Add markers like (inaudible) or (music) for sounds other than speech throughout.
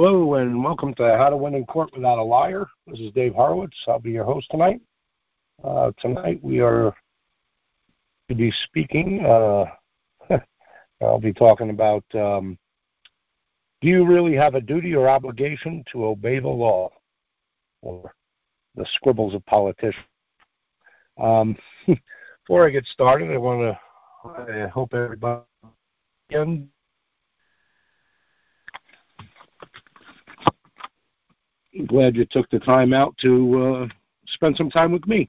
Hello, and welcome to How to Win in Court Without a Liar. This is Dave Horowitz. I'll be your host tonight. Uh, tonight we are to be speaking. Uh, (laughs) I'll be talking about um, do you really have a duty or obligation to obey the law or the scribbles of politicians? Um, (laughs) before I get started, I want to I hope everybody glad you took the time out to uh, spend some time with me.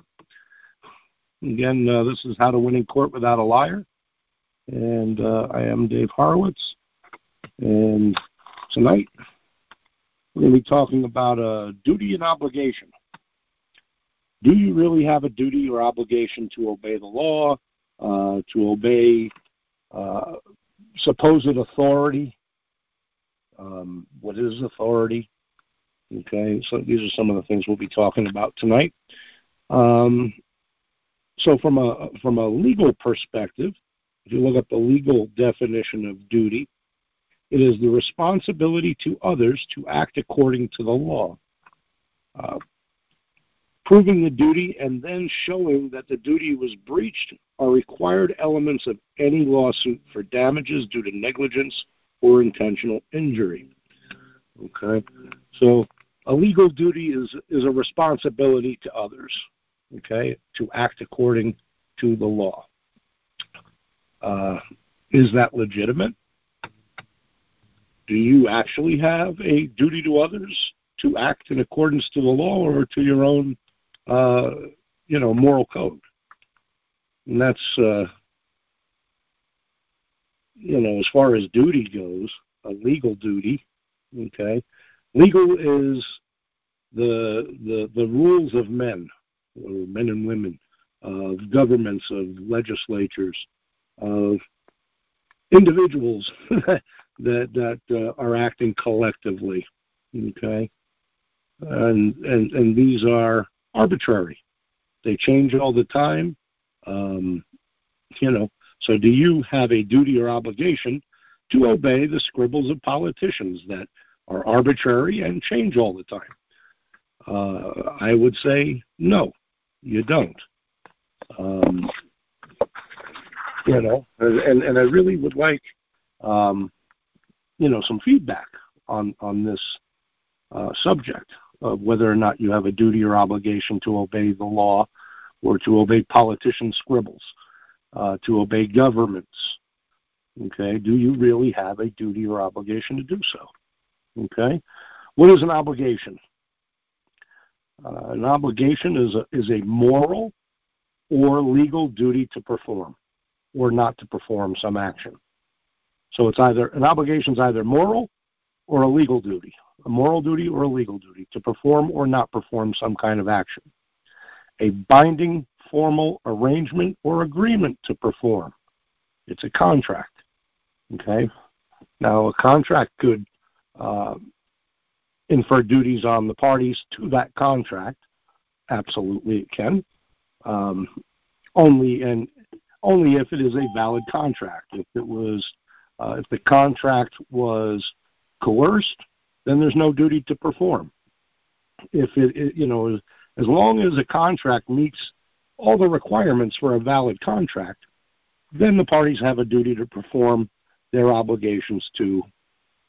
Again, uh, this is How to Win in Court Without a Liar, and uh, I am Dave Horowitz. And tonight, we're going to be talking about a duty and obligation. Do you really have a duty or obligation to obey the law, uh, to obey uh, supposed authority? Um, what is authority? Okay, so these are some of the things we'll be talking about tonight. Um, so, from a from a legal perspective, if you look at the legal definition of duty, it is the responsibility to others to act according to the law. Uh, proving the duty and then showing that the duty was breached are required elements of any lawsuit for damages due to negligence or intentional injury. Okay, so a legal duty is is a responsibility to others, okay, to act according to the law. Uh, is that legitimate? Do you actually have a duty to others to act in accordance to the law or to your own, uh, you know, moral code? And that's, uh, you know, as far as duty goes, a legal duty, okay, Legal is the the the rules of men, or men and women, of governments, of legislatures, of individuals (laughs) that that uh, are acting collectively. Okay, and and and these are arbitrary. They change all the time. Um, you know, so do you have a duty or obligation to obey the scribbles of politicians that are arbitrary and change all the time? Uh, I would say no, you don't. Um, you know, and and I really would like, um, you know, some feedback on on this uh, subject of whether or not you have a duty or obligation to obey the law, or to obey politicians' scribbles, uh, to obey governments. Okay, do you really have a duty or obligation to do so? Okay? What is an obligation? Uh, an obligation is a, is a moral or legal duty to perform or not to perform some action. So it's either an obligation is either moral or a legal duty, a moral duty or a legal duty to perform or not perform some kind of action. A binding formal arrangement or agreement to perform. It's a contract. Okay? Now, a contract could uh, infer duties on the parties to that contract. Absolutely, it can. Um, only and only if it is a valid contract. If it was, uh, if the contract was coerced, then there's no duty to perform. If it, it you know, as long as a contract meets all the requirements for a valid contract, then the parties have a duty to perform their obligations to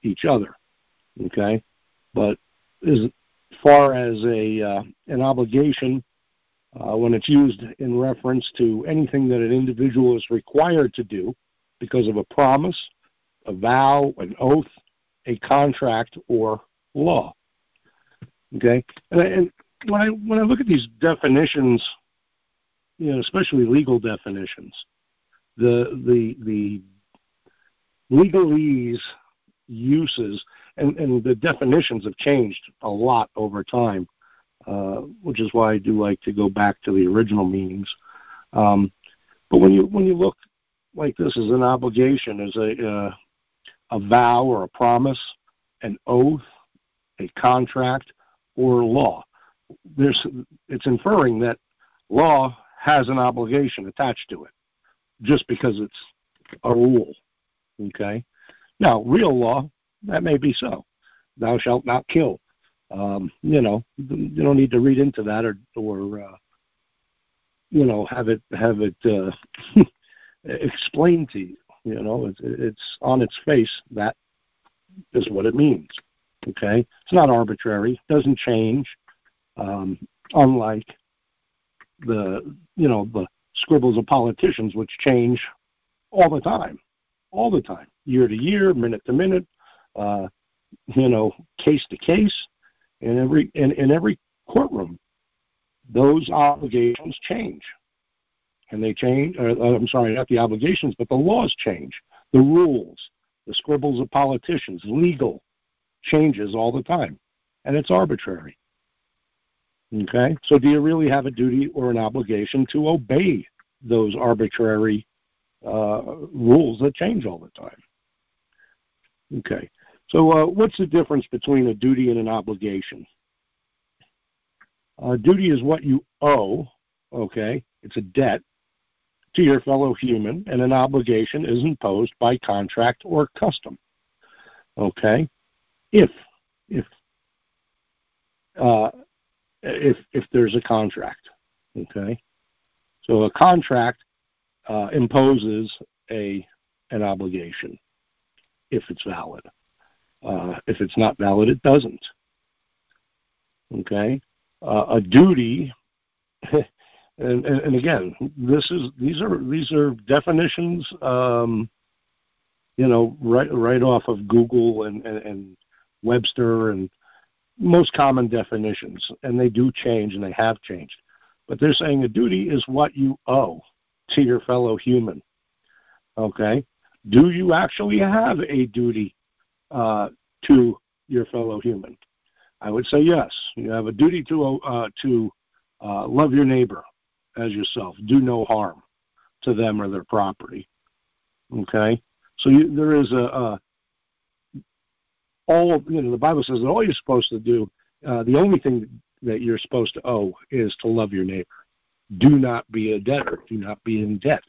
each other. Okay, but as far as a uh, an obligation, uh, when it's used in reference to anything that an individual is required to do because of a promise, a vow, an oath, a contract, or law. Okay, and, and when I when I look at these definitions, you know, especially legal definitions, the the the legalese uses and, and the definitions have changed a lot over time, uh, which is why I do like to go back to the original meanings. Um, but when you when you look like this as an obligation, as a uh, a vow or a promise, an oath, a contract, or law, there's it's inferring that law has an obligation attached to it, just because it's a rule. Okay. Now, real law that may be so. thou shalt not kill. Um, you know, you don't need to read into that or or uh, you know have it have it uh, (laughs) explained to you. You know, it's, it's on its face that is what it means. Okay, it's not arbitrary. Doesn't change. Um, unlike the you know the scribbles of politicians, which change all the time, all the time, year to year, minute to minute, uh, you know, case to case, in every in, in every courtroom, those obligations change, and they change. Or, uh, I'm sorry, not the obligations, but the laws change, the rules, the scribbles of politicians, legal changes all the time, and it's arbitrary. Okay, so do you really have a duty or an obligation to obey those arbitrary uh, rules that change all the time? Okay, so uh, what's the difference between a duty and an obligation? A duty is what you owe, okay, it's a debt to your fellow human, and an obligation is imposed by contract or custom. Okay, if if uh, if if there's a contract. Okay, so a contract uh, imposes a an obligation if it's valid. Uh, if it's not valid, it doesn't. Okay, uh, a duty. (laughs) And, and, and, again, this is these are these are definitions, um, you know, right right off of Google and, and, and Webster and most common definitions, and they do change and they have changed. But they're saying a duty is what you owe to your fellow human. Okay? Do you actually have a duty uh, to your fellow human? I would say yes. You have a duty to uh, to uh, love your neighbor as yourself. Do no harm to them or their property. Okay, so you, there is a, a all you know the bible says that all you're supposed to do uh, the only thing that you're supposed to owe is to love your neighbor do not be a debtor do not be in debt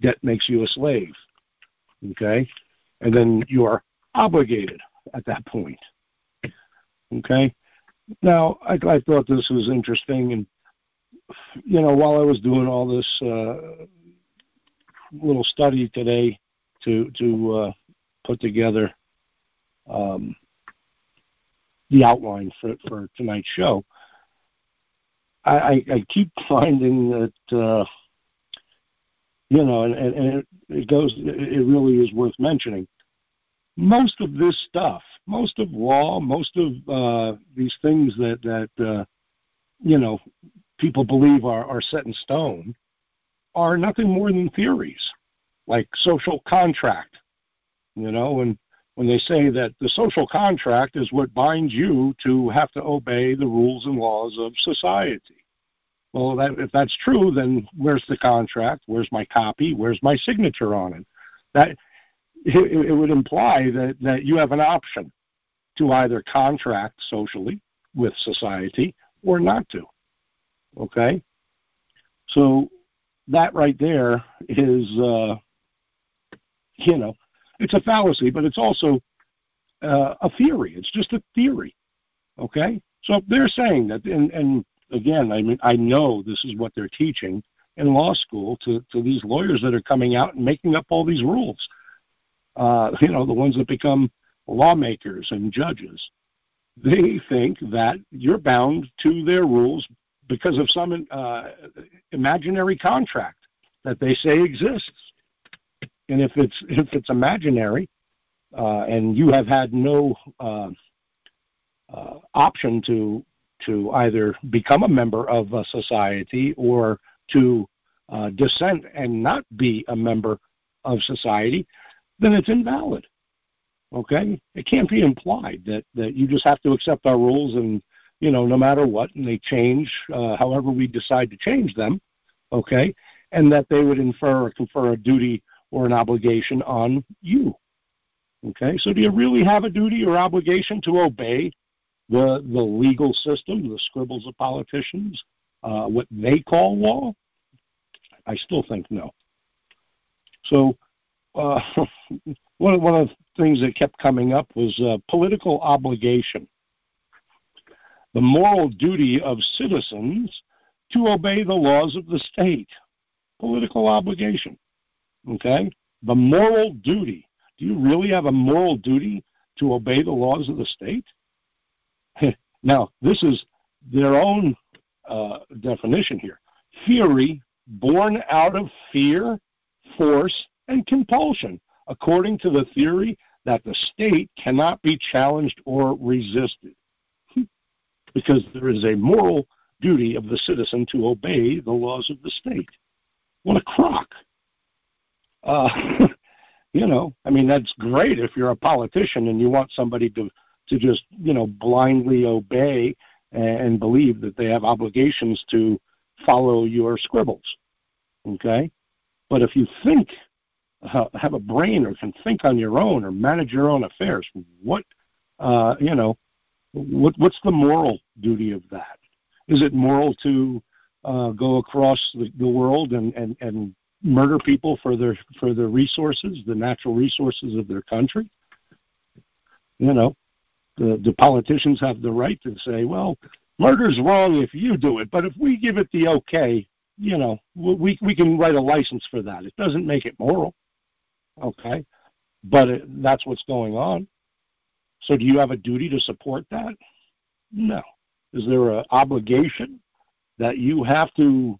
debt makes you a slave okay and then you are obligated at that point okay now i, I thought this was interesting and you know while i was doing all this uh, little study today to to uh, put together um, the outline for, for tonight's show. I, I, keep (laughs) finding that uh, you know, and, and it, it goes. It really is worth mentioning. Most of this stuff, most of law, most of uh, these things that that uh, you know people believe are, are set in stone, are nothing more than theories, like social contract. You know, and when they say that the social contract is what binds you to have to obey the rules and laws of society. Well, that, if that's true, then where's the contract? Where's my copy? Where's my signature on it? That it, it would imply that, that you have an option to either contract socially with society or not to. Okay? So that right there is, uh, you know, it's a fallacy, but it's also uh, a theory. It's just a theory. Okay? So they're saying that, and, and again, I mean, I know this is what they're teaching in law school to, to these lawyers that are coming out and making up all these rules. Uh, you know, the ones that become lawmakers and judges. They think that you're bound to their rules because of some uh, imaginary contract that they say exists. And if it's if it's imaginary, uh, and you have had no uh, uh, option to to either become a member of a society or to uh, dissent and not be a member of society, then it's invalid. Okay, it can't be implied that that you just have to accept our rules and you know no matter what, and they change uh, however we decide to change them. Okay, and that they would infer or confer a duty or an obligation on you. Okay, so do you really have a duty or obligation to obey the the legal system, the scribbles of politicians, uh, what they call law? I still think no. So uh, (laughs) one of, one of the things that kept coming up was uh, political obligation. The moral duty of citizens to obey the laws of the state. Political obligation. Okay? The moral duty. Do you really have a moral duty to obey the laws of the state? (laughs) now, this is their own uh, definition here. Theory born out of fear, force, and compulsion, according to the theory that the state cannot be challenged or resisted. because there is a moral duty of the citizen to obey the laws of the state. What a crock. Uh, (laughs) you know, I mean, that's great if you're a politician and you want somebody to, to just, you know, blindly obey and believe that they have obligations to follow your scribbles. Okay? But if you think, uh, have a brain or can think on your own or manage your own affairs, what, uh, you know, what, what's the moral duty of that? Is it moral to uh, go across the, the world and, and, and murder people for their for their resources, the natural resources of their country? You know, the, the politicians have the right to say, well, murder's wrong if you do it, but if we give it the okay, you know, we we can write a license for that. It doesn't make it moral, okay? But it, that's what's going on. So, do you have a duty to support that? No. Is there an obligation that you have to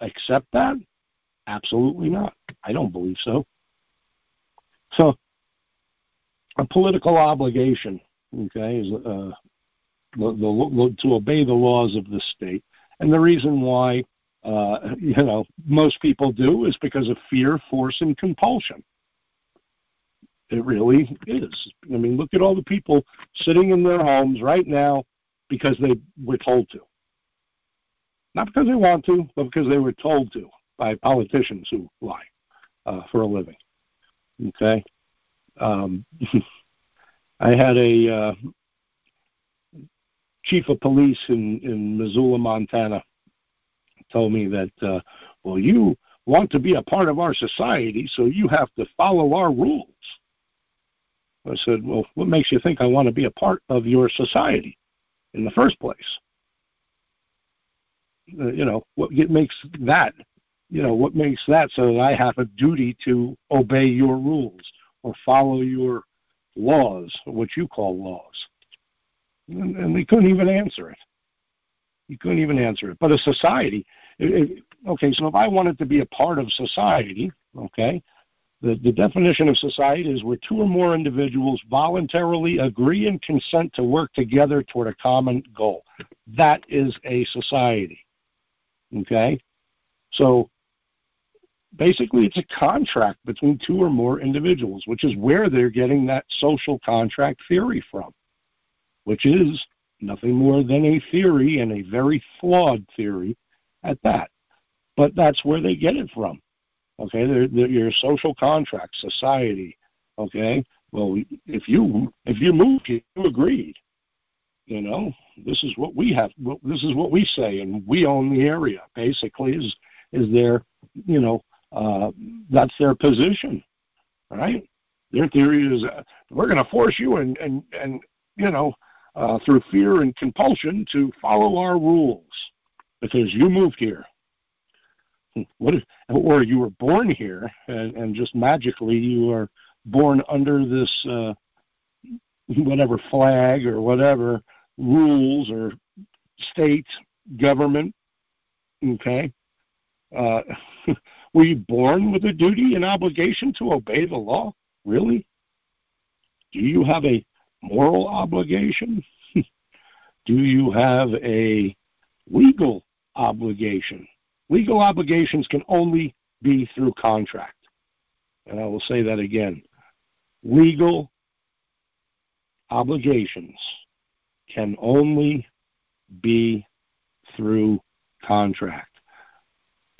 accept that? Absolutely not. I don't believe so. So, a political obligation, okay, is uh, the, the, to obey the laws of the state. And the reason why, uh, you know, most people do is because of fear, force, and compulsion. It really is. I mean, look at all the people sitting in their homes right now because they were told to. Not because they want to, but because they were told to by politicians who lie uh, for a living. Okay? Um, (laughs) I had a uh, chief of police in, in Missoula, Montana, told me that, uh, well, you want to be a part of our society, so you have to follow our rules. I said, well, what makes you think I want to be a part of your society in the first place? Uh, you know, what makes that, you know, what makes that so that I have a duty to obey your rules or follow your laws, what you call laws? And, and they couldn't even answer it. You couldn't even answer it. But a society, it, it, okay, so if I wanted to be a part of society, okay, the, the definition of society is where two or more individuals voluntarily agree and consent to work together toward a common goal. That is a society. Okay? So basically, it's a contract between two or more individuals, which is where they're getting that social contract theory from, which is nothing more than a theory and a very flawed theory at that. But that's where they get it from. Okay, they're, they're your social contract, society. Okay, well, if you if you moved, you agreed. You know, this is what we have. This is what we say, and we own the area. Basically, is is their you know uh, that's their position, right? Their theory is uh, we're going to force you and and and you know uh, through fear and compulsion to follow our rules because you moved here what if, or you were born here and, and just magically you are born under this uh, whatever flag or whatever rules or state government okay uh, (laughs) were you born with a duty and obligation to obey the law really do you have a moral obligation (laughs) do you have a legal obligation Legal obligations can only be through contract. And I will say that again. Legal obligations can only be through contract.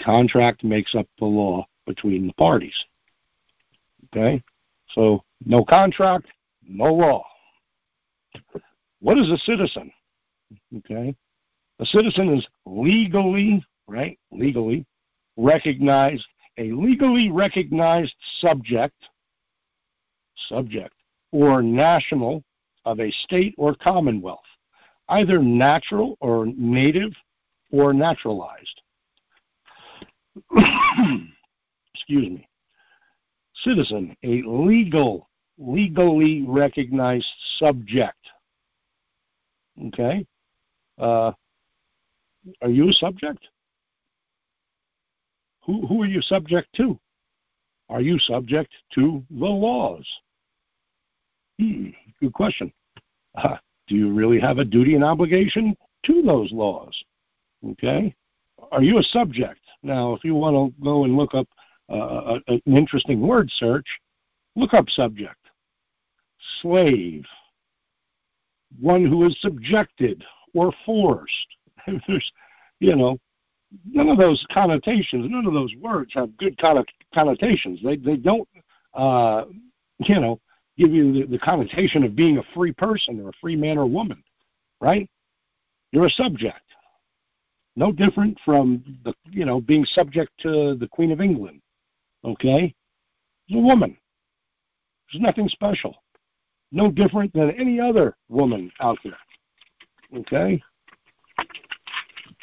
Contract makes up the law between the parties. Okay? So, no contract, no law. What is a citizen? Okay? A citizen is legally right? Legally recognized, a legally recognized subject subject, or national of a state or commonwealth, either natural or native or naturalized. (coughs) Excuse me. Citizen, a legal, legally recognized subject. Okay? Uh, are you a subject? Who, who are you subject to? Are you subject to the laws? Hmm, good question. Uh, do you really have a duty and obligation to those laws? Okay? Are you a subject? Now, if you want to go and look up uh, an interesting word search, look up subject. Slave. One who is subjected or forced. (laughs) There's, you know, none of those connotations, none of those words have good connotations. They they don't, uh, you know, give you the, the connotation of being a free person or a free man or woman, right? You're a subject. No different from the you know being subject to the Queen of England. Okay, she's a woman. There's nothing special. No different than any other woman out there. Okay.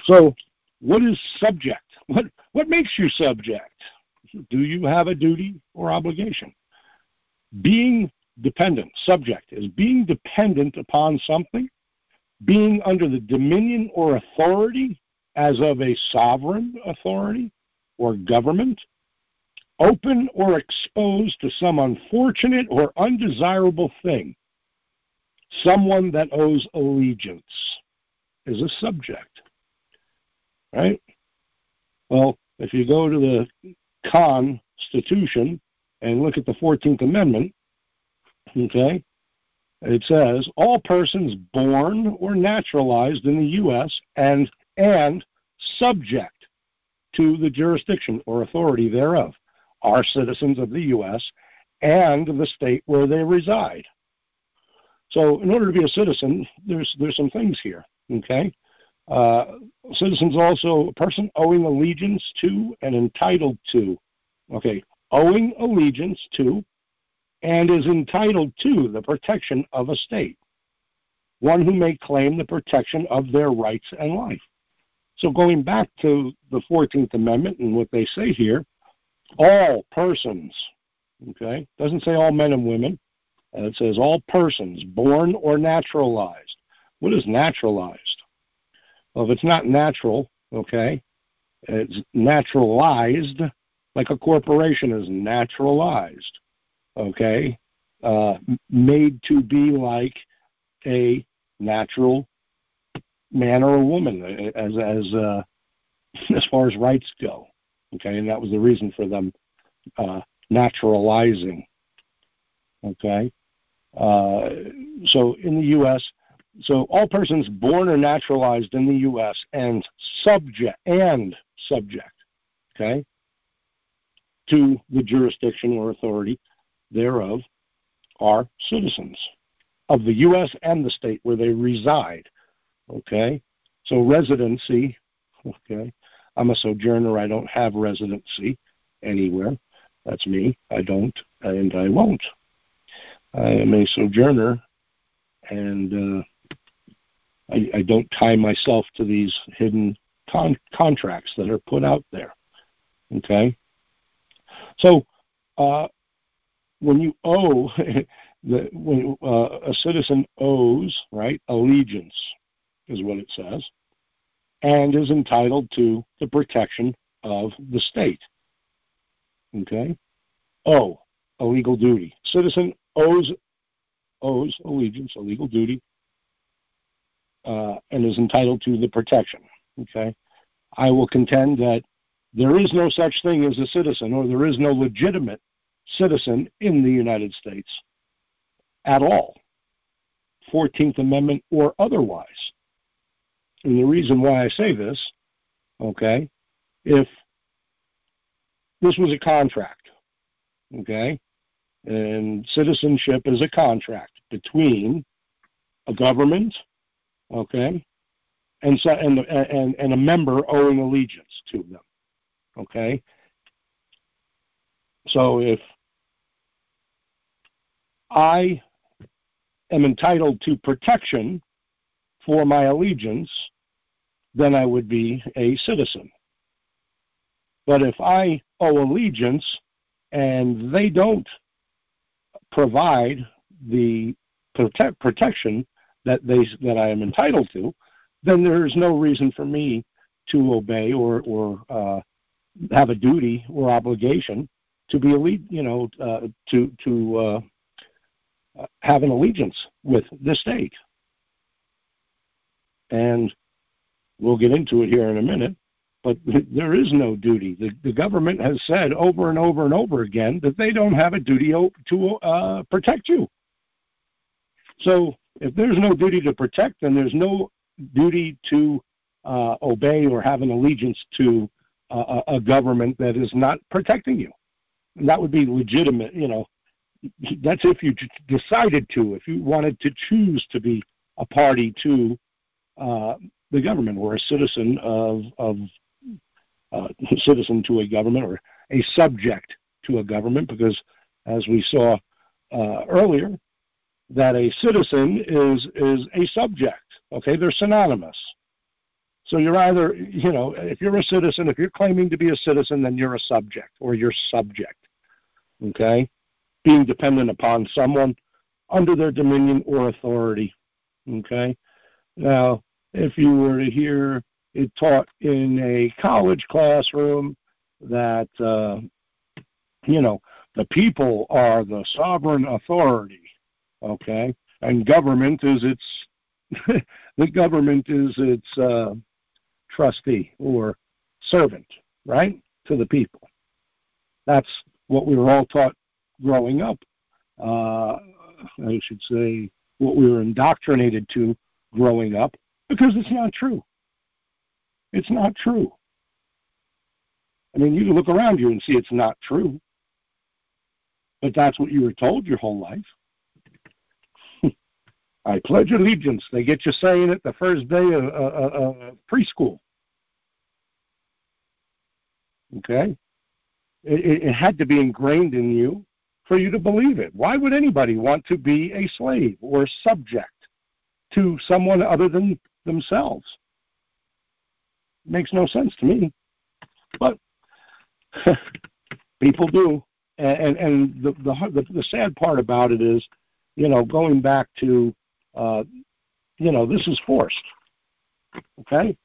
So what is subject? What what makes you subject? Do you have a duty or obligation? Being dependent, subject, is being dependent upon something, being under the dominion or authority as of a sovereign authority or government, open or exposed to some unfortunate or undesirable thing, someone that owes allegiance is a subject right? Well, if you go to the Constitution and look at the 14th Amendment, okay, it says all persons born or naturalized in the U.S. and and subject to the jurisdiction or authority thereof are citizens of the U.S. and the state where they reside. So, in order to be a citizen, there's there's some things here. Okay, uh, citizens also a person owing allegiance to and entitled to. Okay, owing allegiance to and is entitled to the protection of a state. One who may claim the protection of their rights and life. So going back to the 14th Amendment and what they say here, all persons, okay, doesn't say all men and women, and it says all persons born or naturalized. What is naturalized? Well, if it's not natural, okay, it's naturalized, like a corporation is naturalized, okay, uh, made to be like a natural man or a woman as as uh, (laughs) as far as rights go, okay, and that was the reason for them uh, naturalizing, okay. Uh, so in the U.S., so all persons born or naturalized in the U.S. and subject and subject, okay, to the jurisdiction or authority thereof are citizens of the U.S. and the state where they reside. Okay, so residency. Okay, I'm a sojourner. I don't have residency anywhere. That's me. I don't, and I won't. I am a sojourner, and uh, I, I don't tie myself to these hidden con- contracts that are put out there. Okay? So, uh, when you owe, (laughs) the, when uh, a citizen owes, right, allegiance is what it says, and is entitled to the protection of the state. Okay? Owe, a legal duty. Citizen owes owes allegiance, a legal duty uh, and is entitled to the protection. Okay, I will contend that there is no such thing as a citizen, or there is no legitimate citizen in the United States at all, 14th Amendment or otherwise. And the reason why I say this, okay, if this was a contract, okay, and citizenship is a contract between a government okay, and so and and and a member owing allegiance to them, okay. So if I am entitled to protection for my allegiance, then I would be a citizen. But if I owe allegiance and they don't provide the prote- protection that they that I am entitled to, then there is no reason for me to obey or or uh, have a duty or obligation to be elite, you know, uh, to to uh, have an allegiance with the state. And we'll get into it here in a minute, but there is no duty. The, the government has said over and over and over again that they don't have a duty to uh, protect you. So if there's no duty to protect, then there's no duty to uh, obey or have an allegiance to uh, a government that is not protecting you. And that would be legitimate, you know. That's if you decided to, if you wanted to choose to be a party to uh, the government or a citizen of, of uh, (laughs) citizen to a government or a subject to a government, because as we saw uh, earlier, that a citizen is is a subject. Okay, they're synonymous. So you're either, you know, if you're a citizen, if you're claiming to be a citizen, then you're a subject or you're subject. Okay, being dependent upon someone under their dominion or authority. Okay, now if you were to hear it taught in a college classroom that uh, you know the people are the sovereign authority okay and government is its (laughs) the government is its uh, trustee or servant right to the people. That's what we were all taught growing up. Uh, i should say what we were indoctrinated to growing up because it's not true it's not true i mean you can look around you and see it's not true but that's what you were told your whole life (laughs) I pledge allegiance. They get you saying it the first day of, preschool. Okay? It, it had to be ingrained in you for you to believe it. Why would anybody want to be a slave or subject to someone other than themselves? Makes no sense to me. But (laughs) people do. And, and the, the, the sad part about it is, you know, going back to uh, you know, this is forced. Okay?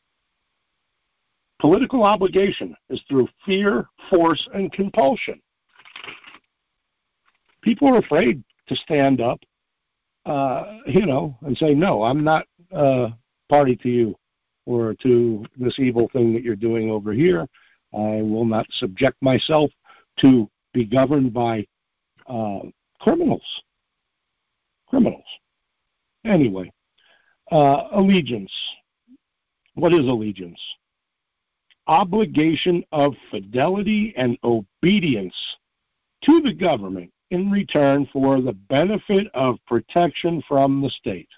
Political obligation is through fear, force, and compulsion. People are afraid to stand up, uh, you know, and say, no, I'm not uh, party to you or to this evil thing that you're doing over here. I will not subject myself to be governed by uh, criminals. Criminals. Anyway, uh, allegiance. What is allegiance? Obligation of fidelity and obedience to the government in return for the benefit of protection from the state.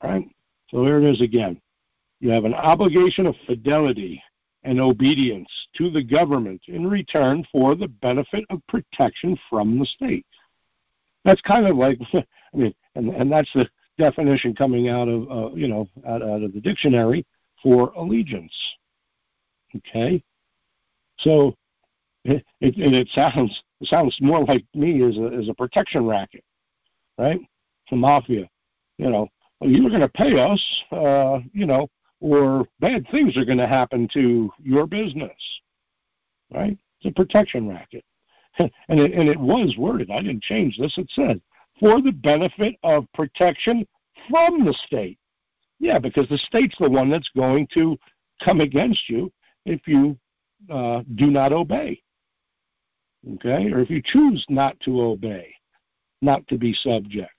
All right? So there it is again. You have an obligation of fidelity and obedience to the government in return for the benefit of protection from the state. That's kind of like, (laughs) I mean, and and that's the definition coming out of uh, you know out, out of the dictionary for allegiance. Okay, so (laughs) it, it, it sounds it sounds more like me as a as a protection racket, right? The mafia, you know, well, you're going to pay us, uh, you know, or bad things are going to happen to your business, right? It's a protection racket, (laughs) and it, and it was worded. I didn't change this. It said for the benefit of protection from the state. Yeah, because the state's the one that's going to come against you if you uh, do not obey. Okay? Or if you choose not to obey, not to be subject,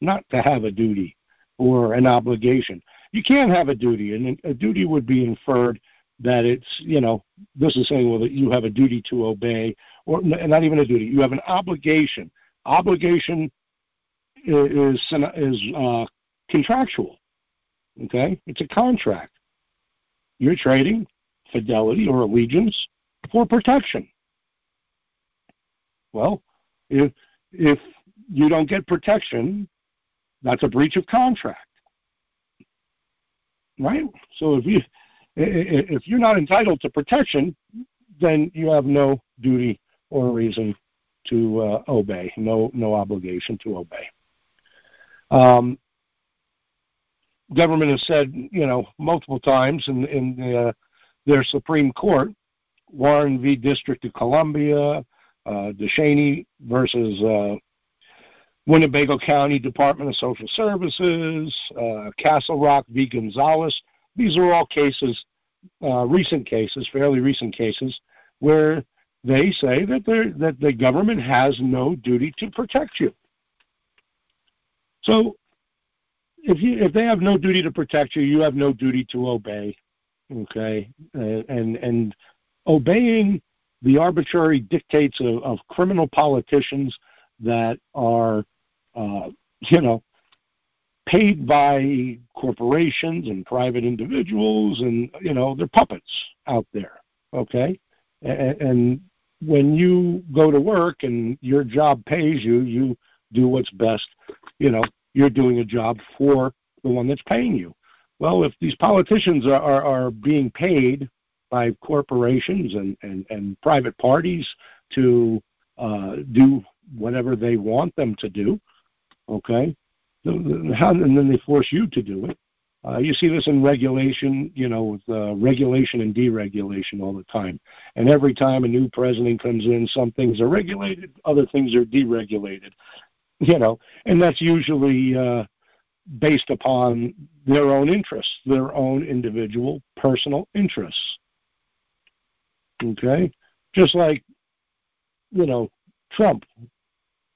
not to have a duty or an obligation. You can't have a duty, and a duty would be inferred that it's, you know, this is saying, well, that you have a duty to obey, or not even a duty, you have an obligation. Obligation is is uh, contractual. Okay, it's a contract. You're trading fidelity or allegiance for protection. Well, if if you don't get protection, that's a breach of contract. Right? So if you if you're not entitled to protection, then you have no duty or reason to uh, obey, no no obligation to obey. Um, government has said, you know, multiple times in in the, their Supreme Court, Warren v. District of Columbia, uh, DeShaney versus uh, Winnebago County Department of Social Services, uh, Castle Rock v. Gonzales. These are all cases, uh, recent cases, fairly recent cases, where they say that that the government has no duty to protect you. So, if you if they have no duty to protect you, you have no duty to obey. Okay, and and obeying the arbitrary dictates of, of criminal politicians that are, uh, you know, paid by corporations and private individuals, and you know, they're puppets out there. Okay, and, and when you go to work and your job pays you, you do what's best. You know, you're doing a job for the one that's paying you. Well, if these politicians are, are, are being paid by corporations and, and, and private parties to uh, do whatever they want them to do. Okay, and then they force you to do it. Uh, you see this in regulation, you know, with uh, regulation and deregulation all the time. And every time a new president comes in, some things are regulated, other things are deregulated. You know, and that's usually uh, based upon their own interests, their own individual personal interests. Okay? Just like, you know, Trump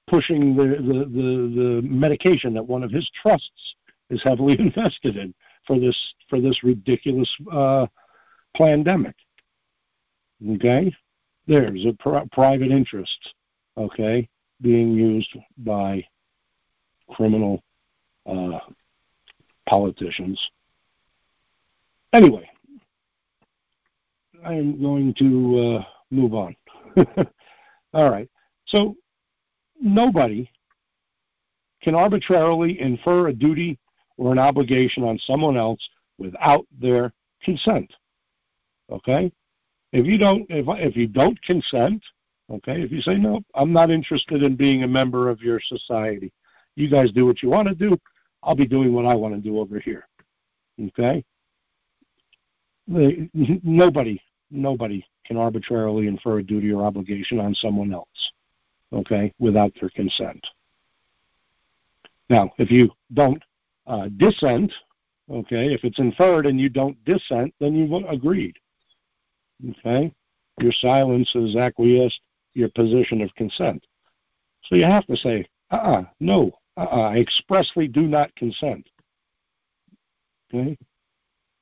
pushing the, the, the, the medication that one of his trusts is heavily (laughs) invested in for this for this ridiculous uh, pandemic. Okay, there's a pr- private interest. Okay, being used by criminal uh, politicians. Anyway, I am going to uh, move on. (laughs) All right. So nobody can arbitrarily infer a duty or an obligation on someone else without their consent. Okay? If you don't if if you don't consent, okay, if you say no, I'm not interested in being a member of your society. You guys do what you want to do. I'll be doing what I want to do over here. Okay? Nobody Nobody can arbitrarily infer a duty or obligation on someone else, okay, without their consent. Now, if you don't uh, dissent, okay, if it's inferred and you don't dissent, then you've agreed, okay? Your silence has acquiesced your position of consent. So you have to say, uh-uh, no, uh-uh, I expressly do not consent. Okay?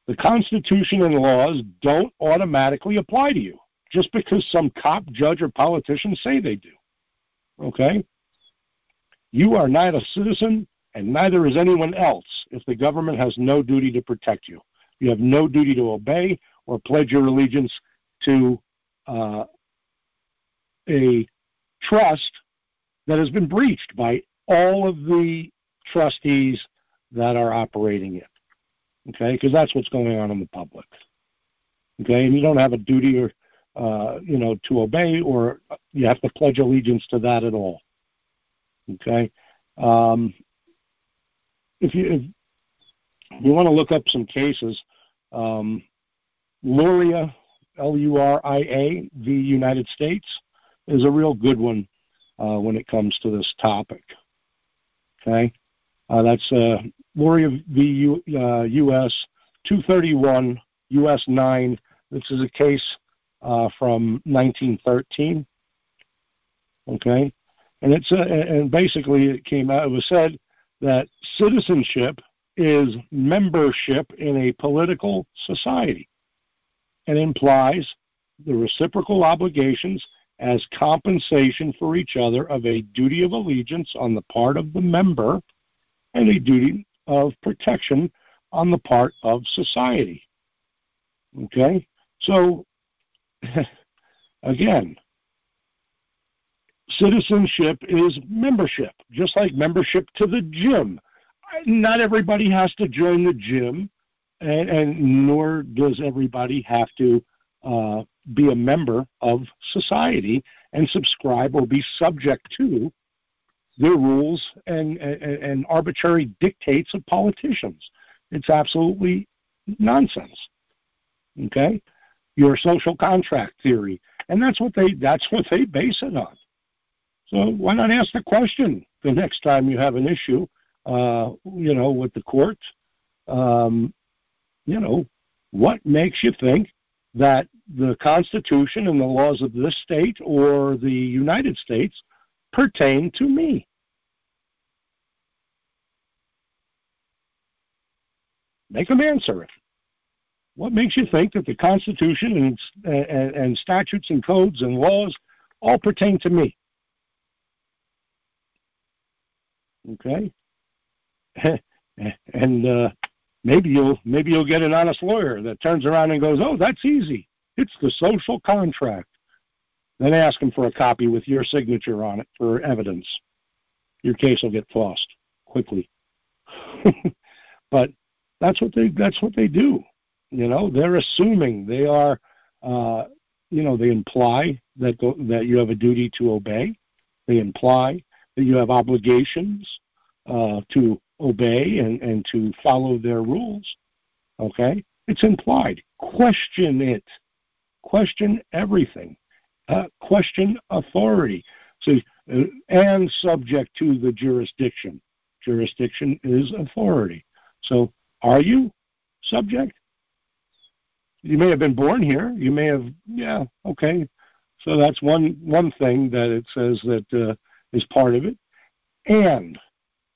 The Constitution and laws don't automatically apply to you just because some cop, judge, or politician say they do. Okay? You are not a citizen, and neither is anyone else if the government has no duty to protect you. You have no duty to obey or pledge your allegiance to uh, a trust that has been breached by all of the trustees that are operating it okay? Because that's what's going on in the public, okay? And you don't have a duty or uh, you know to obey, or you have to pledge allegiance to that at all, okay? Um, if you if you want to look up some cases, um, Luria, L-U-R-I-A, the United States, is a real good one uh, when it comes to this topic. Okay, uh, that's uh, Luria v. U, uh, U.S. 231 U.S. 9. This is a case uh, from 1913. Okay, and it's uh, and basically it came out. It was said that citizenship is membership in a political society, and implies the reciprocal obligations as compensation for each other of a duty of allegiance on the part of the member and a duty of protection on the part of society. Okay? So, (laughs) again, citizenship is membership, just like membership to the gym. Not everybody has to join the gym, and, and nor does everybody have to uh, be a member of society and subscribe or be subject to the rules and, and, and arbitrary dictates of politicians. It's absolutely nonsense. Okay, your social contract theory, and that's what they that's what they base it on. So why not ask the question the next time you have an issue, uh, you know, with the courts? Um, you know, what makes you think that the Constitution and the laws of this state or the United States pertain to me? Make them answer it. What makes you think that the Constitution and, and, and statutes and codes and laws all pertain to me? Okay, (laughs) and uh, maybe you'll maybe you'll get an honest lawyer that turns around and goes, "Oh, that's easy. It's the social contract." Then ask him for a copy with your signature on it for evidence. Your case will get tossed quickly. (laughs) but that's what they that's what they do. You know, they're assuming they are. Uh, you know, they imply that that you have a duty to obey. They imply that you have obligations uh, to obey and, and to follow their rules. Okay? It's implied. Question it. Question everything. Uh, question authority. So, uh, and subject to the jurisdiction. Jurisdiction is authority. So, are you subject? You may have been born here. You may have, yeah, okay. So that's one one thing that it says that uh, is part of it. And,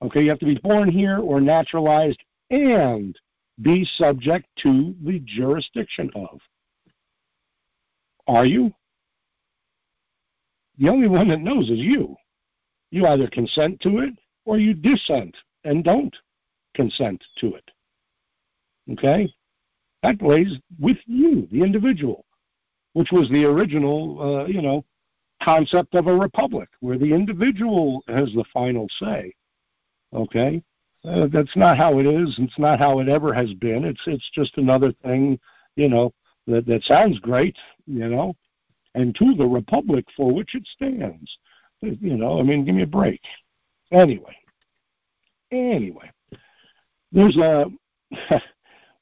okay, you have to be born here or naturalized and be subject to the jurisdiction of. Are you? The only one that knows is you. You either consent to it or you dissent and don't consent to it. Okay? That plays with you, the individual, which was the original, uh, you know, concept of a republic where the individual has the final say. Okay? Uh, that's not how it is. It's not how it ever has been. It's it's just another thing, you know, that that sounds great, you know, and to the republic for which it stands. You know, I mean, give me a break. Anyway, anyway, there's a (laughs)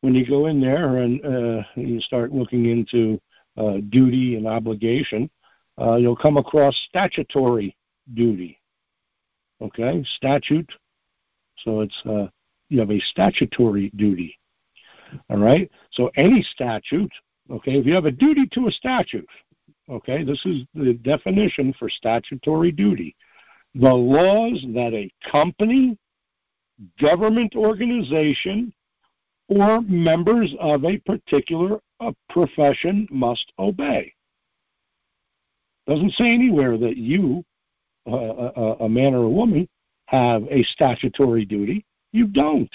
when you go in there and uh, you start looking into uh, duty and obligation, uh, you'll come across statutory duty. Okay, statute. So it's uh, you have a statutory duty. All right. So any statute. Okay, if you have a duty to a statute. Okay, this is the definition for statutory duty. The laws that a company, government organization, or members of a particular uh, profession must obey. Doesn't say anywhere that you, uh, a, uh, uh, a man or a woman, have a statutory duty. You don't.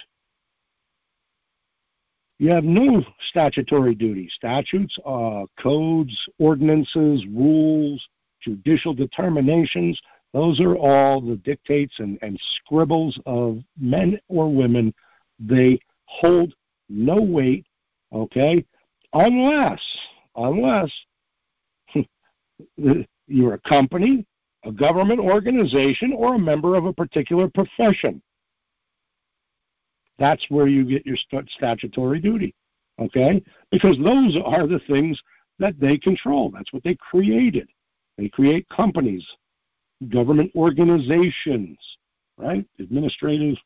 You have no statutory duty. Statutes, uh, codes, ordinances, rules, judicial determinations, those are all the dictates and, and scribbles of men or women. They hold no weight, okay, unless, unless (laughs) you're a company, a government organization, or a member of a particular profession. That's where you get your statutory duty, okay? Because those are the things that they control. That's what they created. They create companies, government organizations, right? Administrative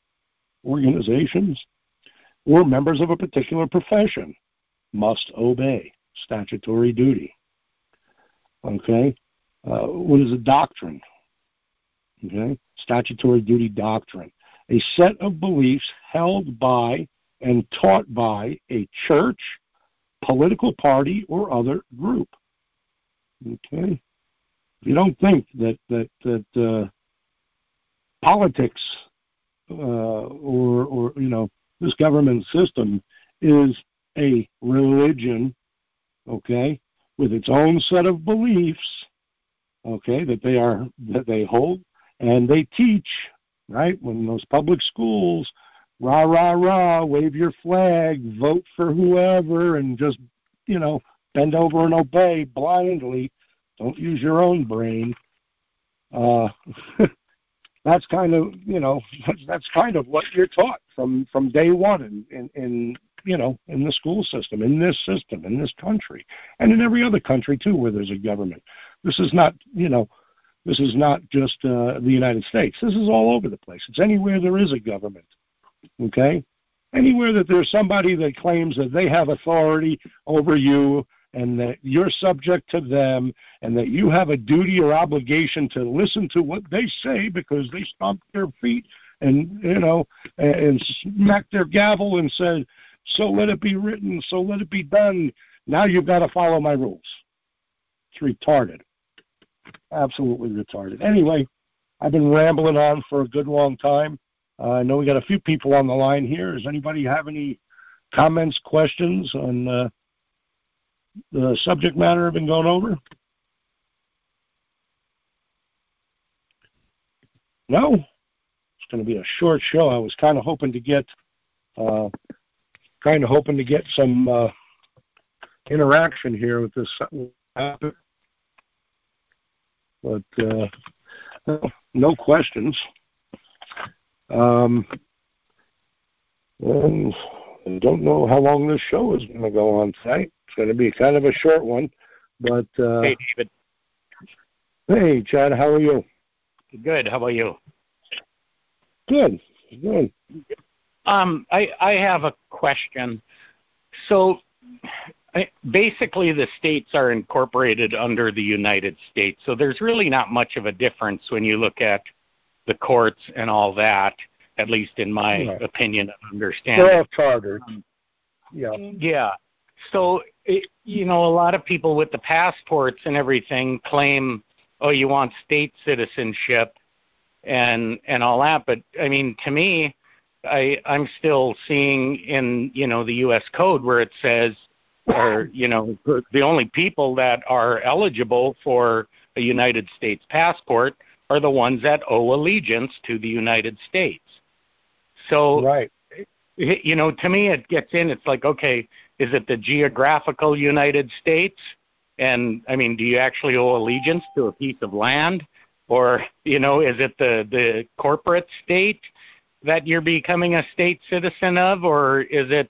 organizations, or members of a particular profession must obey statutory duty. Okay? Uh, what is a doctrine? Okay? Statutory duty doctrine. A set of beliefs held by and taught by a church, political party, or other group. Okay? You don't think that that that uh, politics uh, or or you know this government system is a religion, okay, with its own set of beliefs, okay, that they are that they hold, and they teach, right? When those public schools, rah rah rah, wave your flag, vote for whoever, and just you know bend over and obey blindly. Don't use your own brain. Uh, (laughs) that's kind of you know (laughs) that's kind of what you're taught from from day one in, in in you know in the school system in this system in this country and in every other country too where there's a government this is not you know this is not just uh, the united states. This is all over the place. It's anywhere there is a government okay? Anywhere that there's somebody that claims that they have authority over you and that you're subject to them and that you have a duty or obligation to listen to what they say because they stomped their feet and you know and smacked their gavel and said so let it be written. So let it be done. Now you've got to follow my rules. It's retarded absolutely retarded anyway i've been rambling on for a good long time uh, i know we got a few people on the line here does anybody have any comments questions on uh, the subject matter I've been going over? No? It's going to be a short show. I was kind of hoping to get, uh, kind of hoping to get some uh, interaction here with this topic, but uh, no, no questions. Um, and I don't know how long this show is going to go on tonight. It's going to be kind of a short one, but uh, hey, David. Hey, Chad. How are you? Good. How about you? Good. Good. Um, I I have a question. So, basically, the states are incorporated under the United States, so there's really not much of a difference when you look at the courts and all that. At least in my right. opinion and understanding. They're all chartered. Um, yeah. Yeah. So, it, you know, a lot of people with the passports and everything claim, oh, you want state citizenship and and all that. But I mean, to me, I I'm still seeing in you know the U.S. code where it says, or you know, the only people that are eligible for a United States passport are the ones that owe allegiance to the United States. So, right. you know, to me, it gets in. It's like, okay, is it the geographical United States? And I mean, do you actually owe allegiance to a piece of land, or you know, is it the the corporate state that you're becoming a state citizen of, or is it,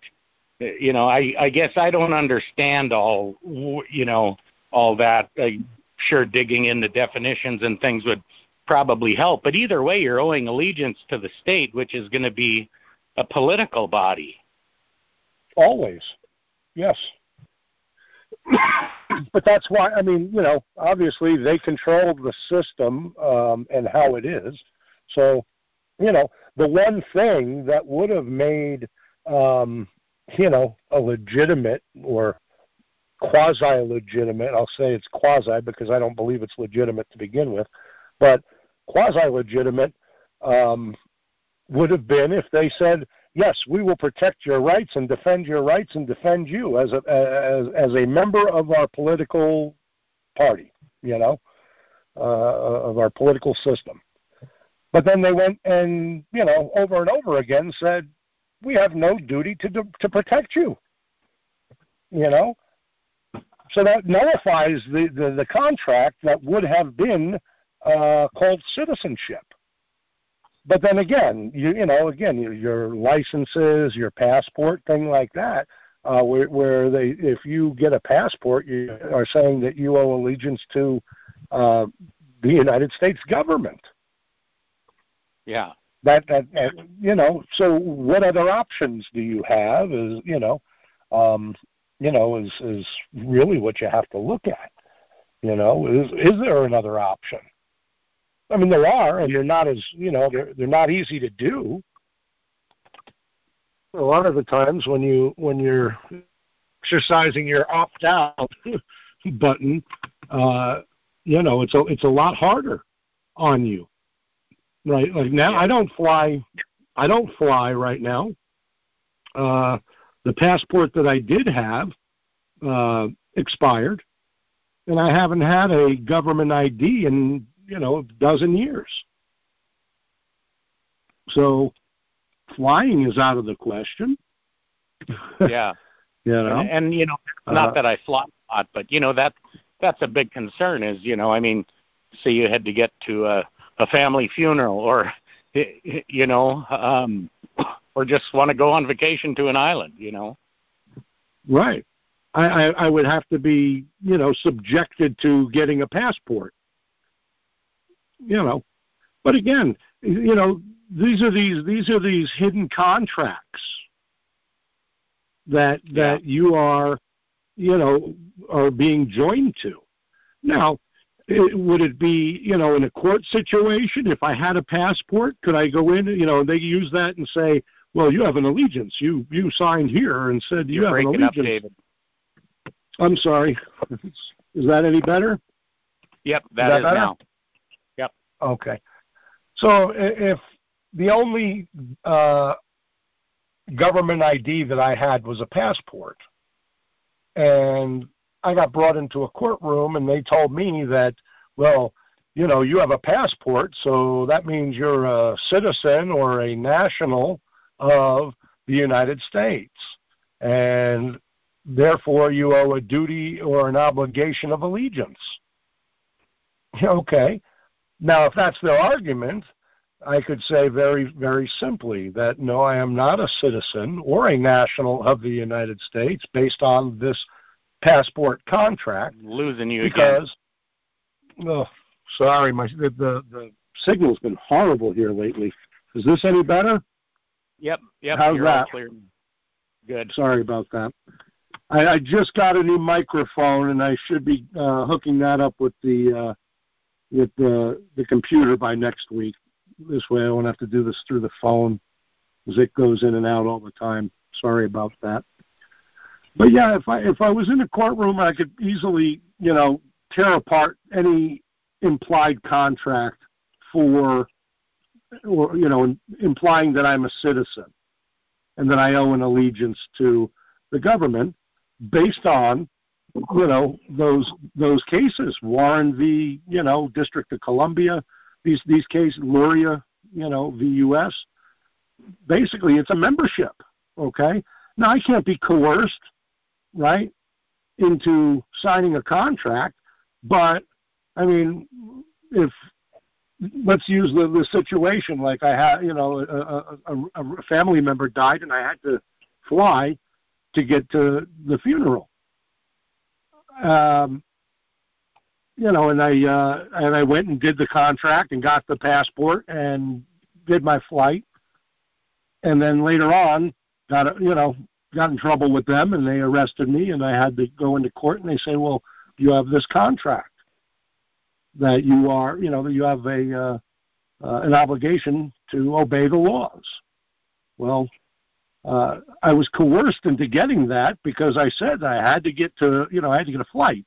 you know, I I guess I don't understand all, you know, all that. I'm sure digging into definitions and things would probably help, but either way, you're owing allegiance to the state, which is going to be a political body. Always. Yes. but that's why I mean, you know, obviously they control the system um, and how it is. So, you know, the one thing that would have made, um, you know, a legitimate or quasi-legitimate. I'll say it's quasi because I don't believe it's legitimate to begin with, but quasi-legitimate um, would have been if they said, yes, we will protect your rights and defend your rights and defend you as a as as a member of our political party, you know, uh, of our political system. But then they went and you know over and over again said, we have no duty to to protect you. You know, so that nullifies the, the, the contract that would have been uh, called citizenship but then again, you you know, again, your, your licenses, your passport, thing like that, uh, where where they, if you get a passport, you are saying that you owe allegiance to uh, the United States government. Yeah. That, that you know. So what other options do you have? Is you know, um, you know, is is really what you have to look at. You know, is is there another option? I mean, there are, and they're not as you know they're they're not easy to do. A lot of the times when you when you're exercising your opt out (laughs) button, uh, you know it's a it's a lot harder on you, right? Like now, I don't fly, I don't fly right now. Uh, the passport that I did have uh, expired, and I haven't had a government ID in you know a dozen years. So flying is out of the question. (laughs) Yeah. you know, and, and you know, not Uh, that I fly a lot, but you know that that's a big concern. Is you know, I mean, say you had to get to a a family funeral, or you know, um, or just want to go on vacation to an island. You know. right. I, I I would have to be you know subjected to getting a passport. You know, but again, you know, these are these these are these hidden contracts that that you are you know are being joined to now it, would it be you know in a court situation? If i had a passport could i go in you know they use that and say well you have an allegiance. You you signed here and said you You're have an up, allegiance. David. i'm sorry. Is that any better? Yep, that that is now. Okay. So if the only uh, government ID that I had was a passport, and I got brought into a courtroom and they told me that, well, you know, you have a passport, so that means you're a citizen or a national of the United States. And therefore you owe a duty or an obligation of allegiance. (laughs) Okay. Now, if that's their argument, I could say very, very simply that no, I am not a citizen or a national of the United States based on this passport contract Losing you again. because, oh, sorry, my the, the the signal's been horrible here lately. Is this any better? Yep, yep. How's that? clear. Good. Sorry about that. I, I just got a new microphone, and I should be uh, hooking that up with the uh, with the the computer by next week. This way, I won't have to do this through the phone, because it goes in and out all the time. Sorry about that. But yeah, if I if I was in a courtroom, I could easily you know tear apart any implied contract for, or you know, implying that I'm a citizen and that I owe an allegiance to the government based on you know those those cases Warren v you know District of Columbia these these cases Luria you know v US basically it's a membership okay? Now I can't be coerced right into signing a contract but I mean if let's use the, the situation like I had, you know, a, a, a family member died and I had to fly to get to the funeral. Um, you know, and I uh, and I went and did the contract and got the passport and did my flight, and then later on got a, you know got in trouble with them and they arrested me and I had to go into court and they say, well, you have this contract that you are, you know, that you have a uh, uh, an obligation to obey the laws. Well, uh, I was coerced into getting that because I said I had to get to, you know, I had to get a flight,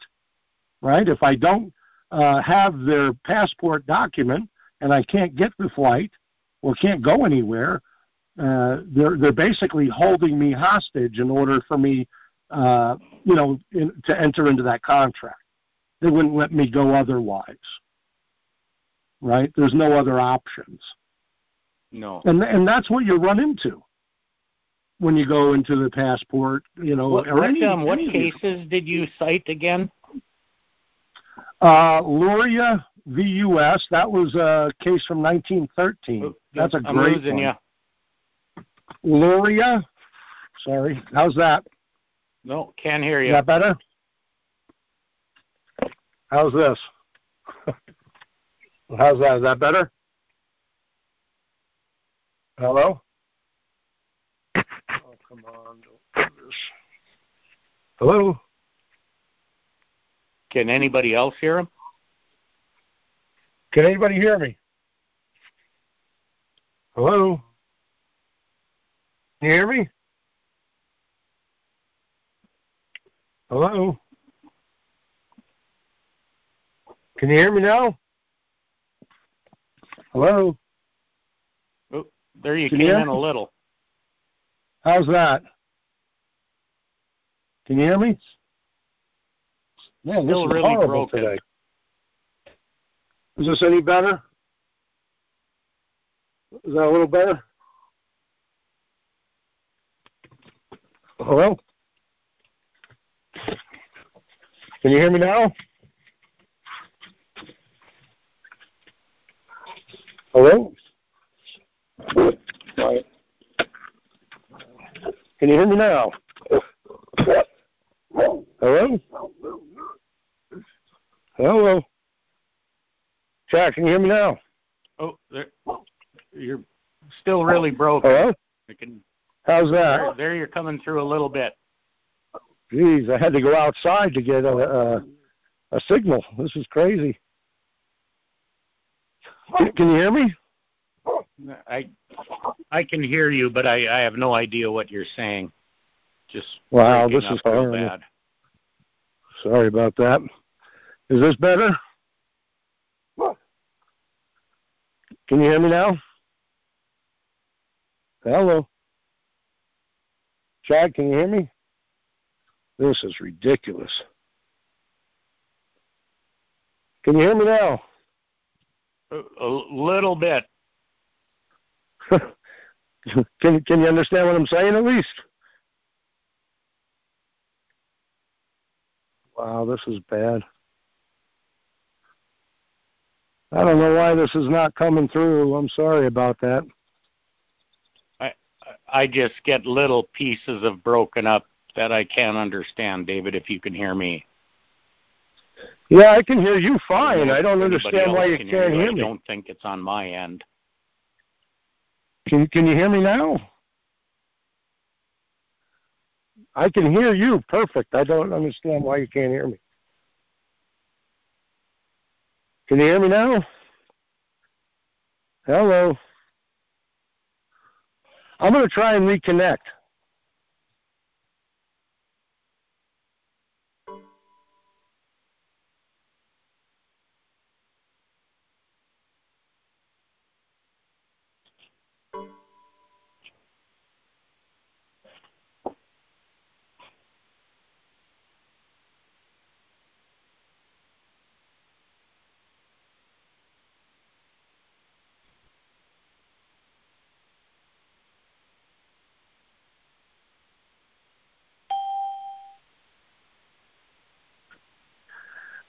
right? If I don't uh, have their passport document and I can't get the flight or can't go anywhere, uh, they're they're basically holding me hostage in order for me, uh, you know, in, to enter into that contract they wouldn't let me go otherwise. Right? There's no other options. No. And and that's what you run into when you go into the passport, you know, What, any, um, what cases did you cite again? Uh Luria v. US, that was a case from 1913. That's a I'm great losing one. you. Luria, sorry, how's that? No, can't hear you. Is that better? How's this? (laughs) How's that? Is that better? Hello? Oh, come on. Don't do this. Hello? Can anybody else hear him? Can anybody hear me? Hello? Can you hear me? Hello? Can you hear me now? Hello? Oh, There you Can came you in a little. How's that? Can you hear me? Man, this still is really horrible broken. today. Is this any better? Is that a little better? Hello? Can you hear me now? Hello? Right. Can you hear me now? Hello? Hello? Jack, can you hear me now? Oh, there, you're still really broken. Hello? I can, How's there, that? Oh, there you're coming through a little bit. Jeez, I had to go outside to get a, a, a signal. This is crazy. Can, oh. can you hear me? I I can hear you, but I, I have no idea what you're saying. Just Wow, this is horrible. bad. Sorry about that. Is this better? Can you hear me now? Hello? Chad, can you hear me? This is ridiculous. Can you hear me now? A, a little bit. (laughs) can can you understand what I'm saying at least? Wow, this is bad. I don't know why this is not coming through. I'm sorry about that. I just get little pieces of broken up that I can't understand, David, if you can hear me. Yeah, I can hear you fine. I don't understand why you can can't hear I me. don't think it's on my end. Can can you hear me now? I can hear you perfect. I don't understand why you can't hear me. Can you hear me now? Hello. I'm going to try and reconnect.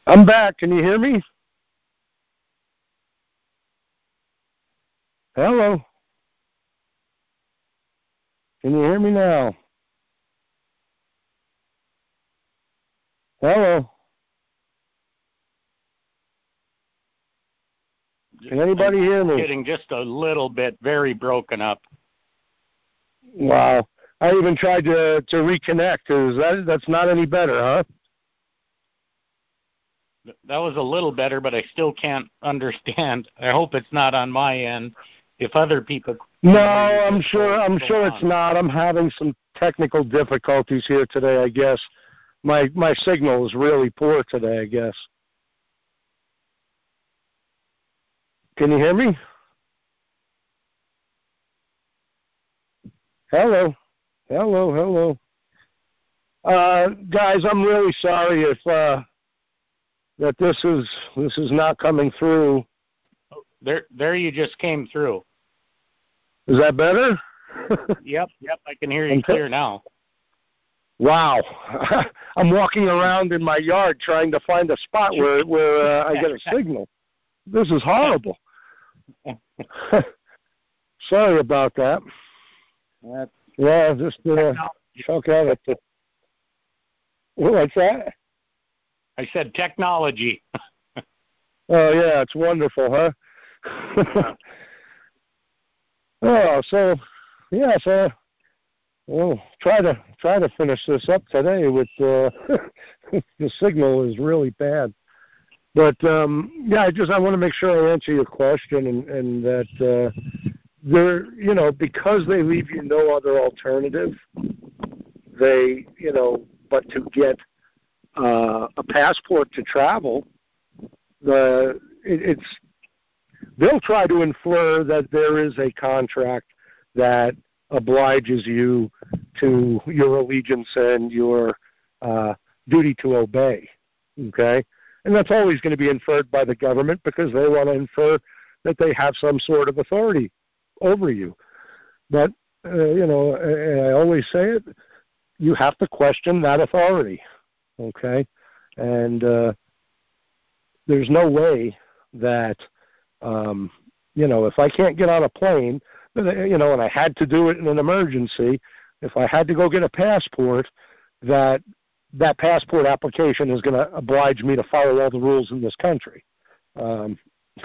I'm back. Can you hear me? Hello. Can you hear me now? Hello. Can anybody hear me? Getting just a little bit, very broken up. Wow. I even tried to to reconnect. Is that that's not any better, huh? That was a little better, but I still can't understand. (laughs) I hope it's not on my end. If other people No, I'm sure I'm sure it's not. I'm having some technical difficulties here today, I guess. My my signal is really poor today, I guess. Can you hear me? Hello. Hello, hello. Uh guys, I'm really sorry if uh that this is this is not coming through. there, there you just came through. Is that better? (laughs) Yep, yep, I can hear you clear now. Wow. (laughs) I'm walking around in my yard trying to find a spot where where uh, I get a signal. This is horrible. (laughs) Sorry about that. That's Yeah, just uh, chuck at it. To... What's that? I said technology. (laughs) Oh yeah, it's wonderful, huh? (laughs) oh, so yeah, so we'll try to try to finish this up today with uh (laughs) the signal is really bad. But um yeah, I just I want to make sure I answer your question and, and that uh they're you know, because they leave you no other alternative, they you know, but to get uh a passport to travel, the it, it's they'll try to infer that there is a contract that obliges you to your allegiance and your uh, duty to obey. Okay, and that's always going to be inferred by the government because they want to infer that they have some sort of authority over you. But uh, you know, I always say it, you have to question that authority. Okay, and uh, there's no way that um, you know if I can't get on a plane, you know, and I had to do it in an emergency, if I had to go get a passport, that that passport application is going to oblige me to follow all the rules in this country. Um,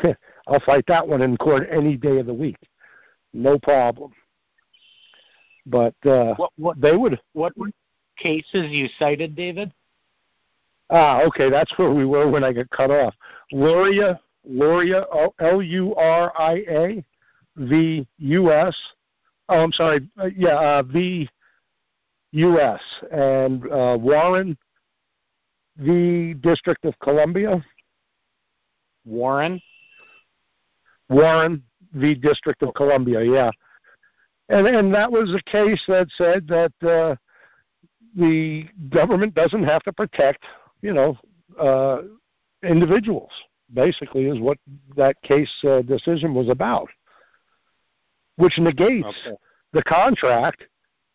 (laughs) I'll fight that one in court any day of the week, no problem. But uh, what, what they would. What cases you cited, David? Ah, okay, that's where we were when I got cut off. Luria, Luria, L U R I A, V U S. Oh, I'm sorry. Uh, yeah, uh, V U.S. and uh, Warren v. District of Columbia. Warren. Warren v. District of Columbia. Yeah, and and that was a case that said that uh, the government doesn't have to protect, you know, uh, individuals. Basically, is what that case uh, decision was about, which negates okay. the contract